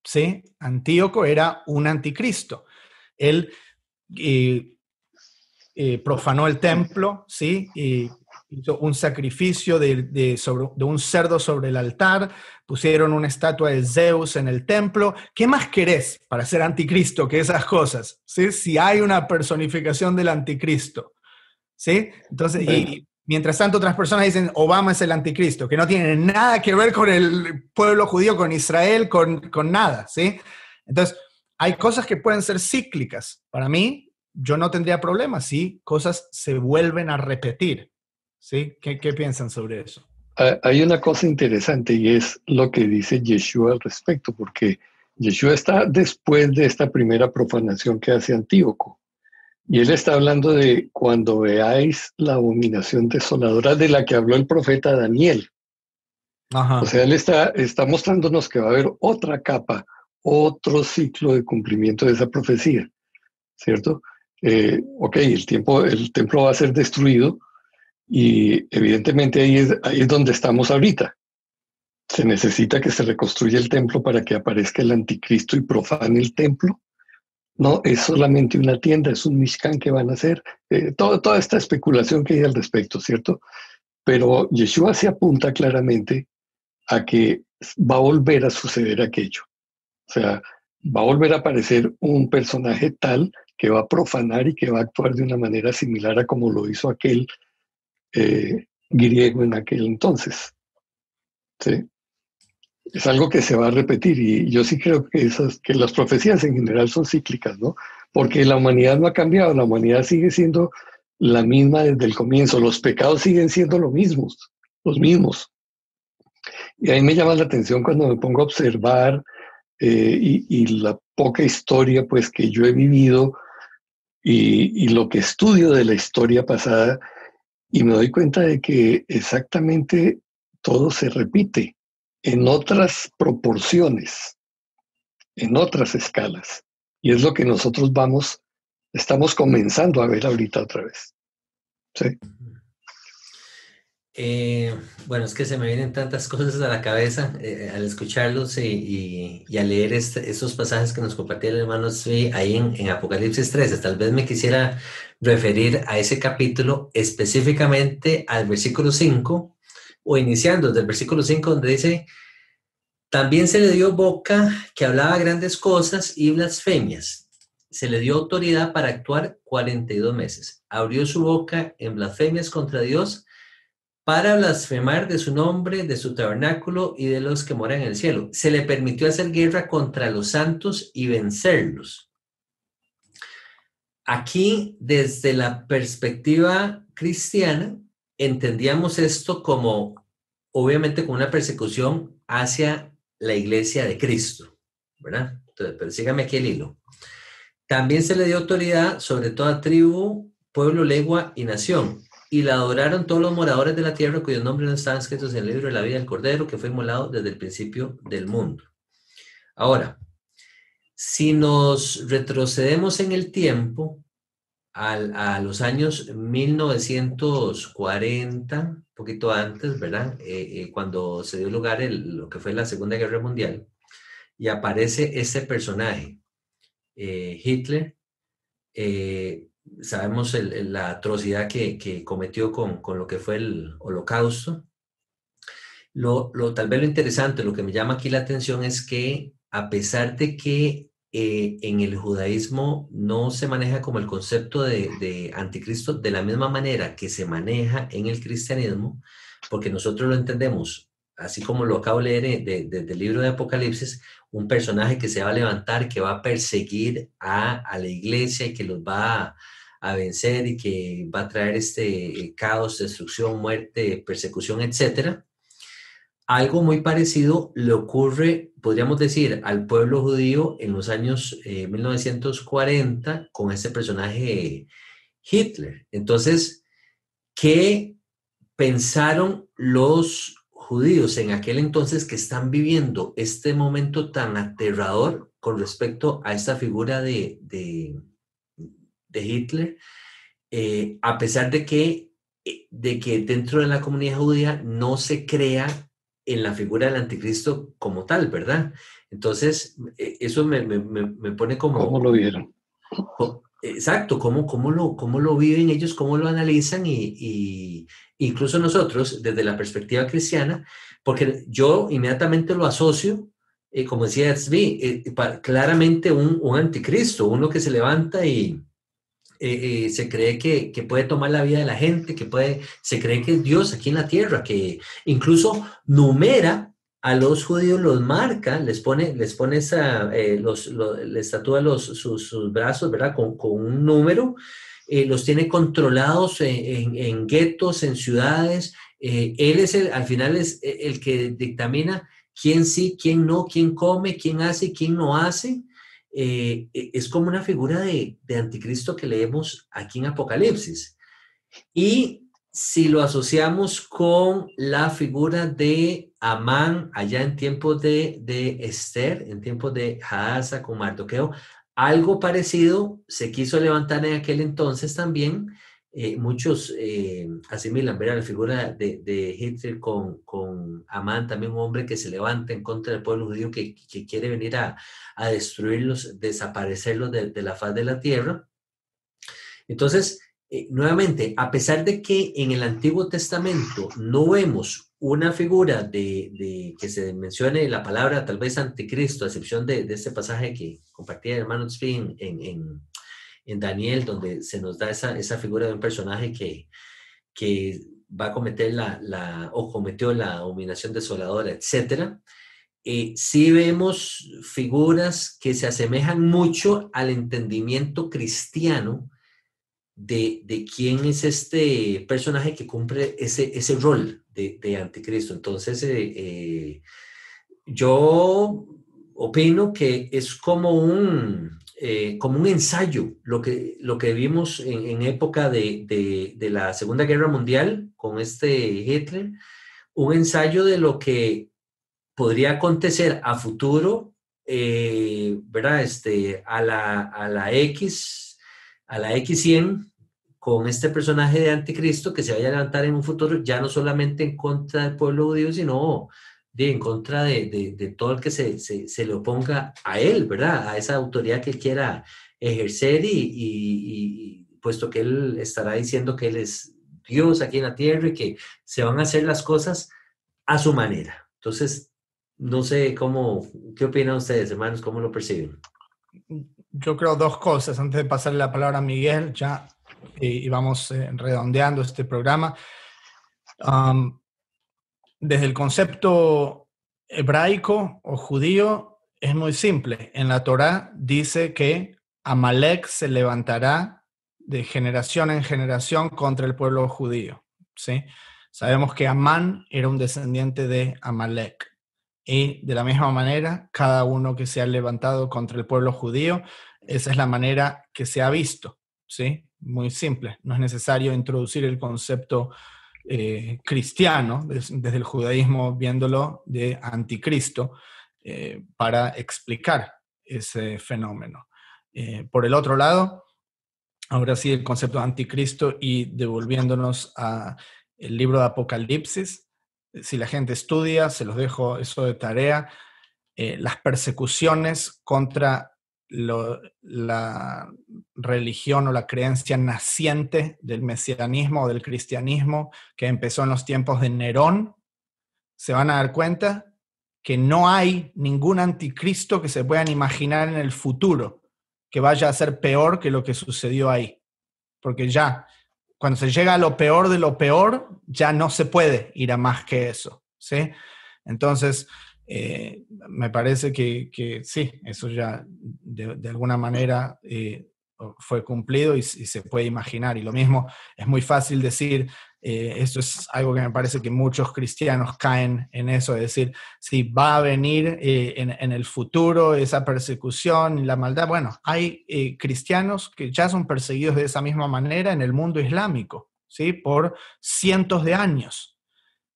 ¿sí? Antíoco era un anticristo. Él eh, eh, profanó el templo, ¿sí? Y hizo un sacrificio de, sobre, de, un cerdo sobre el altar, pusieron una estatua de Zeus en el templo. ¿Qué más querés para ser anticristo que esas cosas? ¿Sí? Si hay una personificación del anticristo. ¿Sí? Entonces, y, Mientras tanto, otras personas dicen Obama es el anticristo, que no tiene nada que ver con el pueblo judío, con Israel, con, con nada, ¿sí? Entonces, hay cosas que pueden ser cíclicas. Para mí, yo no tendría problema si cosas se vuelven a repetir, ¿sí? ¿Qué, qué piensan sobre eso? Hay una cosa interesante y es lo que dice Yeshua al respecto, porque Yeshua está después de esta primera profanación que hace Antíoco. Y él está hablando de cuando veáis la abominación desoladora de la que habló el profeta Daniel. O sea, él está, está mostrándonos que va a haber otra capa, otro ciclo de cumplimiento de esa profecía, ¿cierto? Eh, ok, el, tiempo, el templo va a ser destruido y evidentemente ahí es, ahí es donde estamos ahorita. Se necesita que se reconstruya el templo para que aparezca el anticristo y profane el templo no es solamente una tienda, es un Mishkan que van a hacer, eh, toda esta especulación que hay al respecto, ¿cierto? Pero Yeshua se apunta claramente a que va a volver a suceder aquello. O sea, va a volver a aparecer un personaje tal que va a profanar y que va a actuar de una manera similar a como lo hizo aquel eh, griego en aquel entonces. ¿Sí? es algo que se va a repetir y yo sí creo que, esas, que las profecías en general son cíclicas, ¿no? Porque la humanidad no ha cambiado, la humanidad sigue siendo la misma desde el comienzo, los pecados siguen siendo los mismos, los mismos. Y a mí me llama la atención cuando me pongo a observar eh, y, la poca historia pues que yo he vivido y lo que estudio de la historia pasada y me doy cuenta de que exactamente todo se repite en otras proporciones, en otras escalas. Y es lo que nosotros vamos, estamos comenzando a ver ahorita otra vez. Sí. Eh, bueno, es que se me vienen tantas cosas a la cabeza eh, al escucharlos y, y, a leer este, estos pasajes que nos compartía el hermano ahí en, en, Apocalipsis 13. Tal vez me quisiera referir a ese capítulo específicamente al versículo 5, o iniciando desde el versículo 5 donde dice, también se le dio boca que hablaba grandes cosas y blasfemias. Se le dio autoridad para actuar 42 meses. Abrió su boca en blasfemias contra Dios para blasfemar de su nombre, de su tabernáculo y de los que moran en el cielo. Se le permitió hacer guerra contra los santos y vencerlos. Aquí, desde la perspectiva cristiana, entendíamos esto como, obviamente, como una persecución hacia la iglesia de Cristo, ¿verdad? Entonces, pero sígame aquí el hilo. También se le dio autoridad sobre toda tribu, pueblo, lengua y nación. Y la adoraron todos los moradores de la tierra cuyos nombres no estaban escritos en el libro de la vida del Cordero, que fue inmolado desde el principio del mundo. Ahora, si nos retrocedemos en el tiempo, a los años 1940, un poquito antes, ¿verdad? Eh, eh, cuando se dio lugar lo que fue la Segunda Guerra Mundial, y aparece ese personaje, eh, Hitler, sabemos la atrocidad que, cometió con, lo que fue el holocausto. Lo, lo, tal vez lo interesante, lo que me llama aquí la atención es que a pesar de que eh, en el judaísmo no se maneja como el concepto de, anticristo de la misma manera que se maneja en el cristianismo, porque nosotros lo entendemos así como lo acabo de leer desde el libro de Apocalipsis, un personaje que se va a levantar, que va a perseguir a, la iglesia y que los va a, vencer y que va a traer este caos, destrucción, muerte, persecución, etcétera. Algo muy parecido le ocurre, podríamos decir, al pueblo judío en los años 1940 eh, con este personaje Hitler. Entonces, ¿qué pensaron los judíos en aquel entonces que están viviendo este momento tan aterrador con respecto a esta figura de, de, Hitler? Eh, a pesar de que, eh, de que dentro de la comunidad judía no se crea en la figura del anticristo como tal, ¿verdad? Entonces, eh, eso me, pone como... ¿Cómo lo vieron? Exacto, cómo, cómo, lo, cómo lo viven ellos, cómo lo analizan y, incluso nosotros desde la perspectiva cristiana, porque yo inmediatamente lo asocio, eh, como decía Tzvi, eh, claramente un, un, anticristo, uno que se levanta y, eh, se cree que, puede tomar la vida de la gente, que puede, se cree que es Dios aquí en la tierra, que incluso numera a los judíos, los marca, les pone, les pone esa, eh, los, les tatúa los, sus, brazos, ¿verdad? Con, un número, eh, los tiene controlados en, en, guetos, en ciudades. él es el, al final es el que dictamina quién sí, quién no, quién come, quién hace, quién no hace. Eh, e, es como una figura de, anticristo que leemos aquí en Apocalipsis. Y si lo asociamos con la figura de Amán allá en tiempos de, de Esther, en tiempos de Hadasa con Mardoqueo, algo parecido se quiso levantar en aquel entonces también eh, muchos eh, asimilan ver a la figura de, Hitler con, con, Amán, también un hombre que se levanta en contra del pueblo judío, que, quiere venir a, destruirlos, desaparecerlos de, la faz de la tierra. Entonces, eh, nuevamente, a pesar de que en el Antiguo Testamento no vemos una figura de, que se mencione la palabra tal vez anticristo, a excepción de, este pasaje que compartía el hermano Spin en Daniel, donde se nos da esa, figura de un personaje que, va a cometer la, o cometió la abominación desoladora, etc. Eh, sí vemos figuras que se asemejan mucho al entendimiento cristiano de, de quién es este personaje que cumple ese rol de, de anticristo. Entonces, eh, eh, yo opino que es como un, eh, como un ensayo, lo que, lo que vimos en, época de, la Segunda Guerra Mundial con este Hitler, un ensayo de lo que podría acontecer a futuro, ¿verdad? Este, a, la, a la X, a la X100, con este personaje de anticristo que se vaya a levantar en un futuro ya no solamente en contra del pueblo judío, sino de, en contra de, de, todo el que se, se, se, le oponga a él, ¿verdad? A esa autoridad que quiera ejercer y, y, puesto que él estará diciendo que él es Dios aquí en la tierra y que se van a hacer las cosas a su manera. Entonces, no sé cómo, ¿qué opinan ustedes, hermanos? ¿Cómo lo perciben? Yo creo dos cosas. Antes de pasarle la palabra a Miguel, ya, y, vamos eh, redondeando este programa. Desde el concepto hebraico o judío es muy simple. En la Torá dice que Amalek se levantará de generación en generación contra el pueblo judío. ¿sí? Sabemos que Amán era un descendiente de Amalek. Y de la misma manera, cada uno que se ha levantado contra el pueblo judío, esa es la manera que se ha visto. ¿sí? Muy simple. No es necesario introducir el concepto eh, cristiano, desde el judaísmo viéndolo de anticristo, eh, para explicar ese fenómeno. Eh, por el otro lado, ahora sí el concepto de anticristo y devolviéndonos a el libro de Apocalipsis, si la gente estudia, se los dejo eso de tarea, las persecuciones contra la religión o la creencia naciente del mesianismo o del cristianismo que empezó en los tiempos de Nerón, se van a dar cuenta que no hay ningún anticristo que se puedan imaginar en el futuro que vaya a ser peor que lo que sucedió ahí. Porque ya, cuando se llega a lo peor de lo peor, ya no se puede ir a más que eso. ¿sí? Entonces, eh, me parece que, sí, eso ya de, alguna manera eh, fue cumplido y, se puede imaginar. Y lo mismo, es muy fácil decir, eh, esto es algo que me parece que muchos cristianos caen en eso, es decir, si va a venir eh, en, el futuro esa persecución y la maldad, bueno, hay cristianos que ya son perseguidos de esa misma manera en el mundo islámico, ¿sí? Por cientos de años.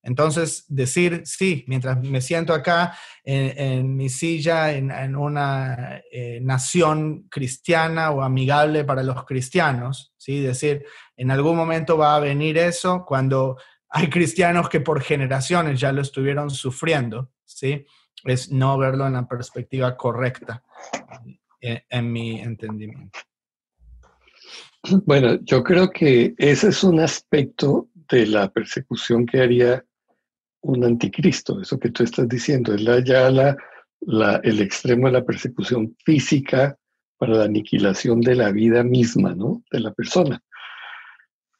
Entonces, decir, sí, mientras me siento acá en, mi silla, en, una eh, nación cristiana o amigable para los cristianos, ¿sí? decir, en algún momento va a venir eso cuando hay cristianos que por generaciones ya lo estuvieron sufriendo, ¿sí? es no verlo en la perspectiva correcta, en, en mi entendimiento. Bueno, yo creo que ese es un aspecto de la persecución que haría un anticristo, eso que tú estás diciendo, es la, ya la, el extremo de la persecución física para la aniquilación de la vida misma, ¿no? De la persona.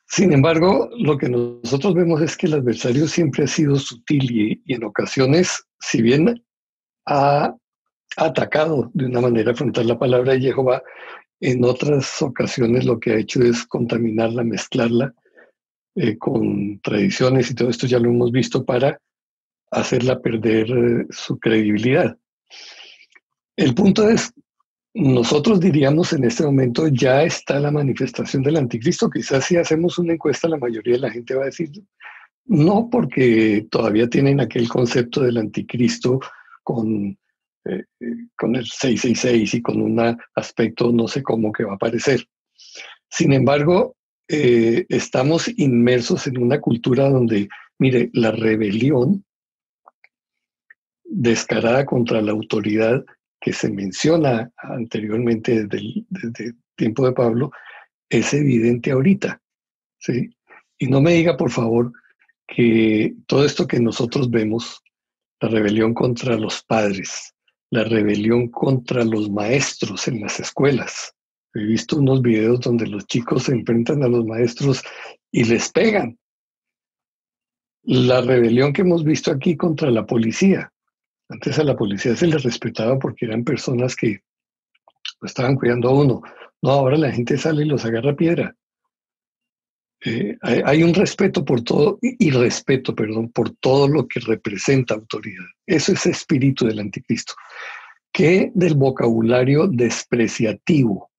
Sin embargo, lo que nosotros vemos es que el adversario siempre ha sido sutil y, en ocasiones, si bien ha atacado de una manera frontal la palabra de Jehová, en otras ocasiones lo que ha hecho es contaminarla, mezclarla eh, con tradiciones y todo esto ya lo hemos visto para hacerla perder eh, su credibilidad. El punto es, nosotros diríamos en este momento ya está la manifestación del anticristo. Quizás si hacemos una encuesta la mayoría de la gente va a decir no porque todavía tienen aquel concepto del anticristo con, eh, con el 666 y con un aspecto no sé cómo que va a aparecer. Sin embargo, eh, estamos inmersos en una cultura donde, mire, la rebelión descarada contra la autoridad que se menciona anteriormente desde el, tiempo de Pablo, es evidente ahorita. ¿sí? Y no me diga, por favor, que todo esto que nosotros vemos, la rebelión contra los padres, la rebelión contra los maestros en las escuelas, He visto unos videos donde los chicos se enfrentan a los maestros y les pegan. La rebelión que hemos visto aquí contra la policía. Antes a la policía se les respetaba porque eran personas que estaban cuidando a uno. No, ahora la gente sale y los agarra piedra. Eh, hay, un respeto por todo, y respeto, perdón, por todo lo que representa autoridad. Eso es espíritu del anticristo. Que del vocabulario despreciativo,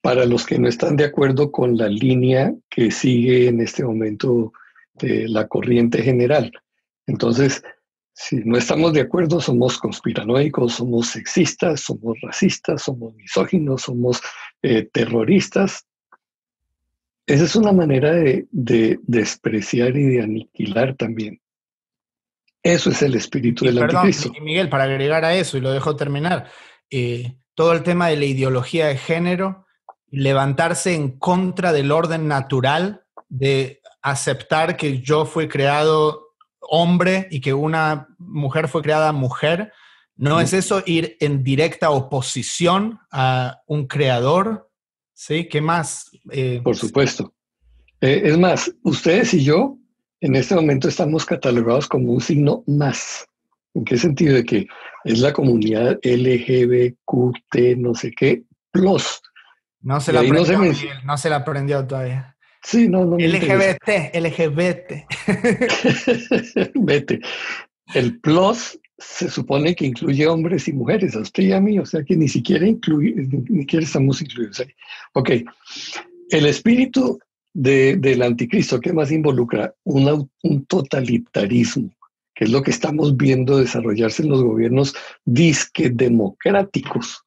para los que no están de acuerdo con la línea que sigue en este momento de la corriente general. Entonces, si no estamos de acuerdo, somos conspiranoicos, somos sexistas, somos racistas, somos misóginos, somos eh, terroristas. Esa es una manera de, despreciar y de aniquilar también. Eso es el espíritu del perdón, Miguel, para agregar a eso, y lo dejo terminar, eh, todo el tema de la ideología de género levantarse en contra del orden natural de aceptar que yo fui creado hombre y que una mujer fue creada mujer. ¿No es eso ir en directa oposición a un creador? ¿Sí? ¿Qué más? Eh, Por supuesto. Eh, es más, ustedes y yo en este momento estamos catalogados como un signo más. ¿En qué sentido? De que es la comunidad LGBTQ, no sé qué, plus. No se la aprendió, no se, la aprendió todavía. Sí, no, no. LGBT, LGBT. Vete. El plus se supone que incluye hombres y mujeres, a usted y a mí, o sea que ni siquiera incluye, ni siquiera estamos incluidos ahí. Ok. El espíritu del anticristo, ¿qué más involucra? un totalitarismo, que es lo que estamos viendo desarrollarse en los gobiernos disque democráticos.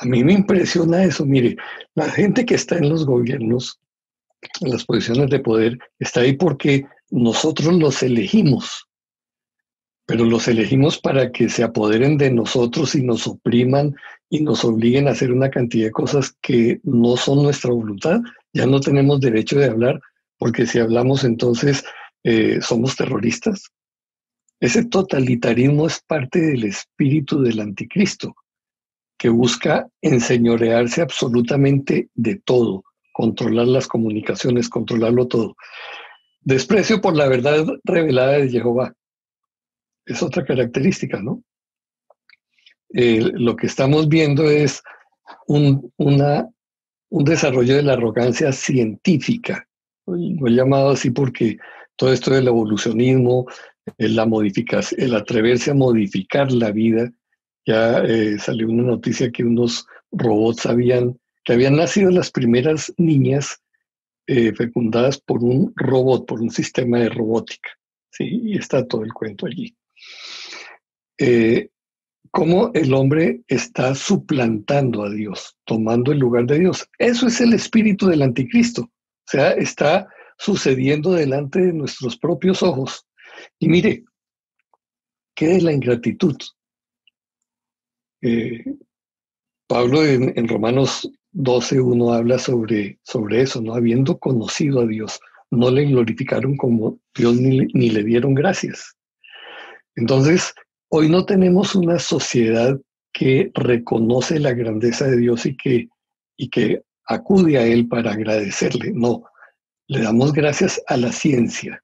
A mí me impresiona eso. Mire, la gente que está en los gobiernos, en las posiciones de poder, está ahí porque nosotros los elegimos, pero los elegimos para que se apoderen de nosotros y nos opriman y nos obliguen a hacer una cantidad de cosas que no son nuestra voluntad. Ya no tenemos derecho de hablar, porque si hablamos entonces eh, somos terroristas. Ese totalitarismo es parte del espíritu del anticristo que busca enseñorearse absolutamente de todo, controlar las comunicaciones, controlarlo todo. Desprecio por la verdad revelada de Jehová. es otra característica, ¿no? lo que estamos viendo es un, un desarrollo de la arrogancia científica. Lo he llamado así porque todo esto del evolucionismo, la modificación, el atreverse a modificar la vida, ya eh, salió una noticia que unos robots habían, que habían nacido las primeras niñas eh, fecundadas por un robot, por un sistema de robótica. ¿sí? Y está todo el cuento allí. Eh, cómo el hombre está suplantando a Dios, tomando el lugar de Dios. Eso es el espíritu del anticristo. O sea, está sucediendo delante de nuestros propios ojos. Y mire, ¿qué es la ingratitud? Eh, Pablo en, Romanos 12.1 habla sobre, sobre eso, ¿no? Habiendo conocido a Dios, no le glorificaron como Dios ni, ni le dieron gracias. Entonces, Hoy no tenemos una sociedad que reconoce la grandeza de Dios y que, y que acude a Él para agradecerle. No, le damos gracias a la ciencia.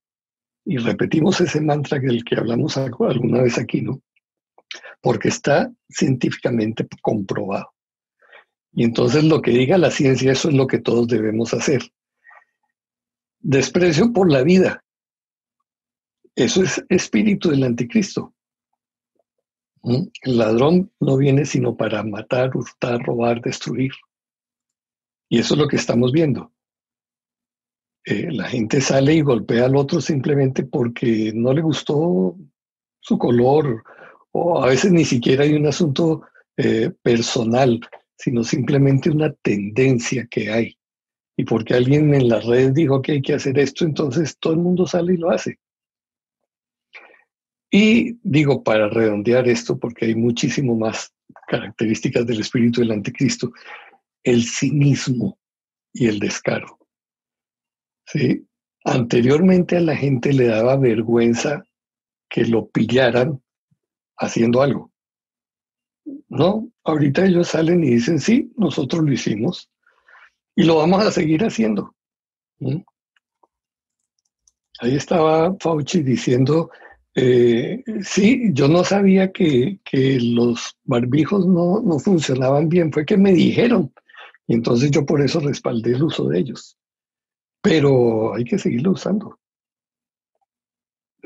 Y repetimos ese mantra del que hablamos alguna vez aquí, ¿no? Porque está científicamente comprobado. Y entonces lo que diga la ciencia, eso es lo que todos debemos hacer. Desprecio por la vida. Eso es espíritu del anticristo. El ladrón no viene sino para matar, hurtar, robar, destruir. Y eso es lo que estamos viendo. Eh, la gente sale y golpea al otro simplemente porque no le gustó su color, o a veces ni siquiera hay un asunto eh, personal, sino simplemente una tendencia que hay. Y porque alguien en las redes dijo que hay que hacer esto, entonces todo el mundo sale y lo hace. Y digo, para redondear esto, porque hay muchísimo más características del espíritu del anticristo, el cinismo y el descaro. ¿Sí? Anteriormente a la gente le daba vergüenza que lo pillaran haciendo algo. No, ahorita ellos salen y dicen, sí, nosotros lo hicimos y lo vamos a seguir haciendo. ¿Mm? Ahí estaba Fauci diciendo eh, sí, yo no sabía que, los barbijos no, no, funcionaban bien, fue que me dijeron. Y entonces yo por eso respaldé el uso de ellos. Pero hay que seguirlo usando.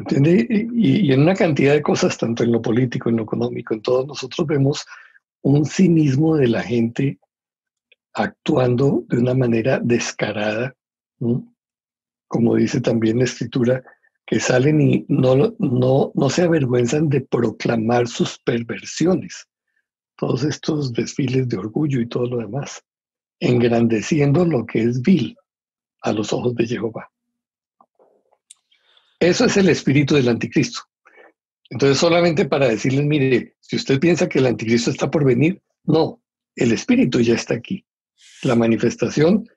Y en una cantidad de cosas, tanto en lo político, en lo económico, en todo, nosotros vemos un cinismo de la gente actuando de una manera descarada, como dice también la escritura, que salen y no, no, no se avergüenzan de proclamar sus perversiones. Todos estos desfiles de orgullo y todo lo demás, engrandeciendo lo que es vil a los ojos de Jehová. Eso es el espíritu del anticristo. Entonces, solamente para decirles, mire, si usted piensa que el anticristo está por venir, no, el espíritu ya está aquí. La manifestación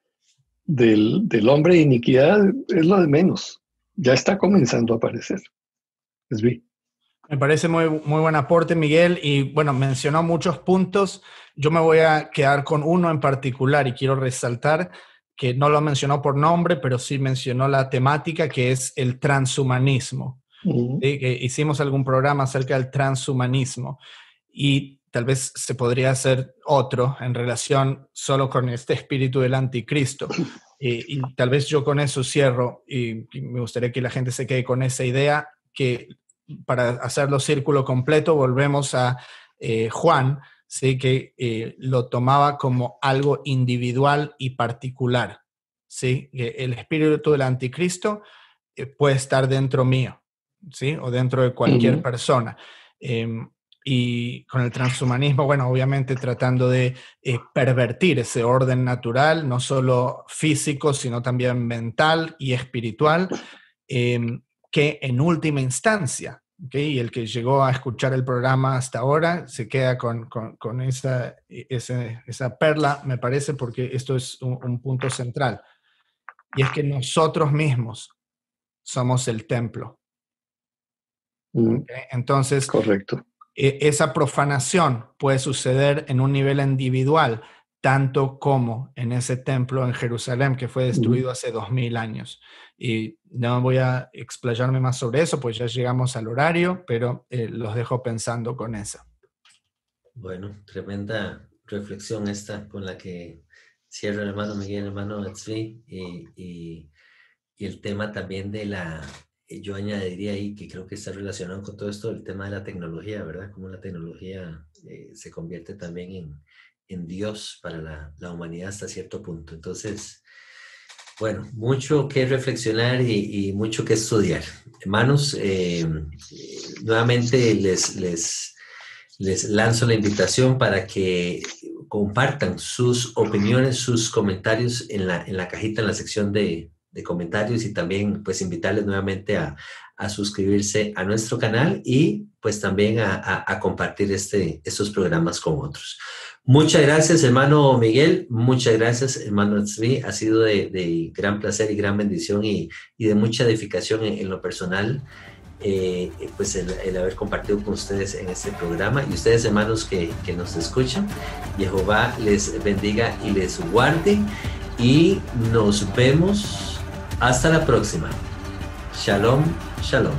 del, del hombre de iniquidad es lo de menos ya está comenzando a aparecer. Me parece muy, muy buen aporte, Miguel. Y bueno, mencionó muchos puntos. Yo me voy a quedar con uno en particular y quiero resaltar que no lo mencionó por nombre, pero sí mencionó la temática que es el transhumanismo. hicimos algún programa acerca del transhumanismo y tal vez se podría hacer otro en relación solo con este espíritu del anticristo. Y, tal vez yo con eso cierro y, me gustaría que la gente se quede con esa idea que para hacerlo círculo completo volvemos a eh, Juan, ¿sí? que eh, lo tomaba como algo individual y particular. ¿sí? El espíritu del anticristo eh, puede estar dentro mío ¿sí? o dentro de cualquier persona. Em, y con el transhumanismo, bueno, obviamente tratando de eh, pervertir ese orden natural, no solo físico, sino también mental y espiritual, em, que en última instancia, y el que llegó a escuchar el programa hasta ahora se queda con, con, esa, esa, perla, me parece, porque esto es un, punto central. Y es que nosotros mismos somos el templo. Mm. Entonces, correcto e, esa profanación puede suceder en un nivel individual, tanto como en ese templo en Jerusalén que fue destruido hace dos mil años. Y no voy a explayarme más sobre eso, pues ya llegamos al horario, pero eh, los dejo pensando con eso. Bueno, tremenda reflexión esta con la que cierra el hermano Miguel, el hermano Atzvi, y, y, el tema también de la, yo añadiría ahí que creo que está relacionado con todo esto, el tema de la tecnología, ¿verdad? Cómo la tecnología eh, se convierte también en, en Dios para la, humanidad hasta cierto punto. Entonces, bueno, mucho que reflexionar y, mucho que estudiar. Hermanos, eh, nuevamente les, les, les lanzo la invitación para que compartan sus opiniones, sus comentarios en la, en la cajita, en la sección de, de comentarios y también pues invitarles nuevamente a, a, suscribirse a nuestro canal y pues también a, a, compartir este, estos programas con otros. Muchas gracias, hermano Miguel. Muchas gracias, hermano Tzvi. Ha sido de, gran placer y gran bendición y, de mucha edificación en, lo personal. Eh, pues el, haber compartido con ustedes en este programa y ustedes hermanos que, que nos escuchan, Jehová les bendiga y les guarde y nos vemos hasta la próxima. Shalom. shalom.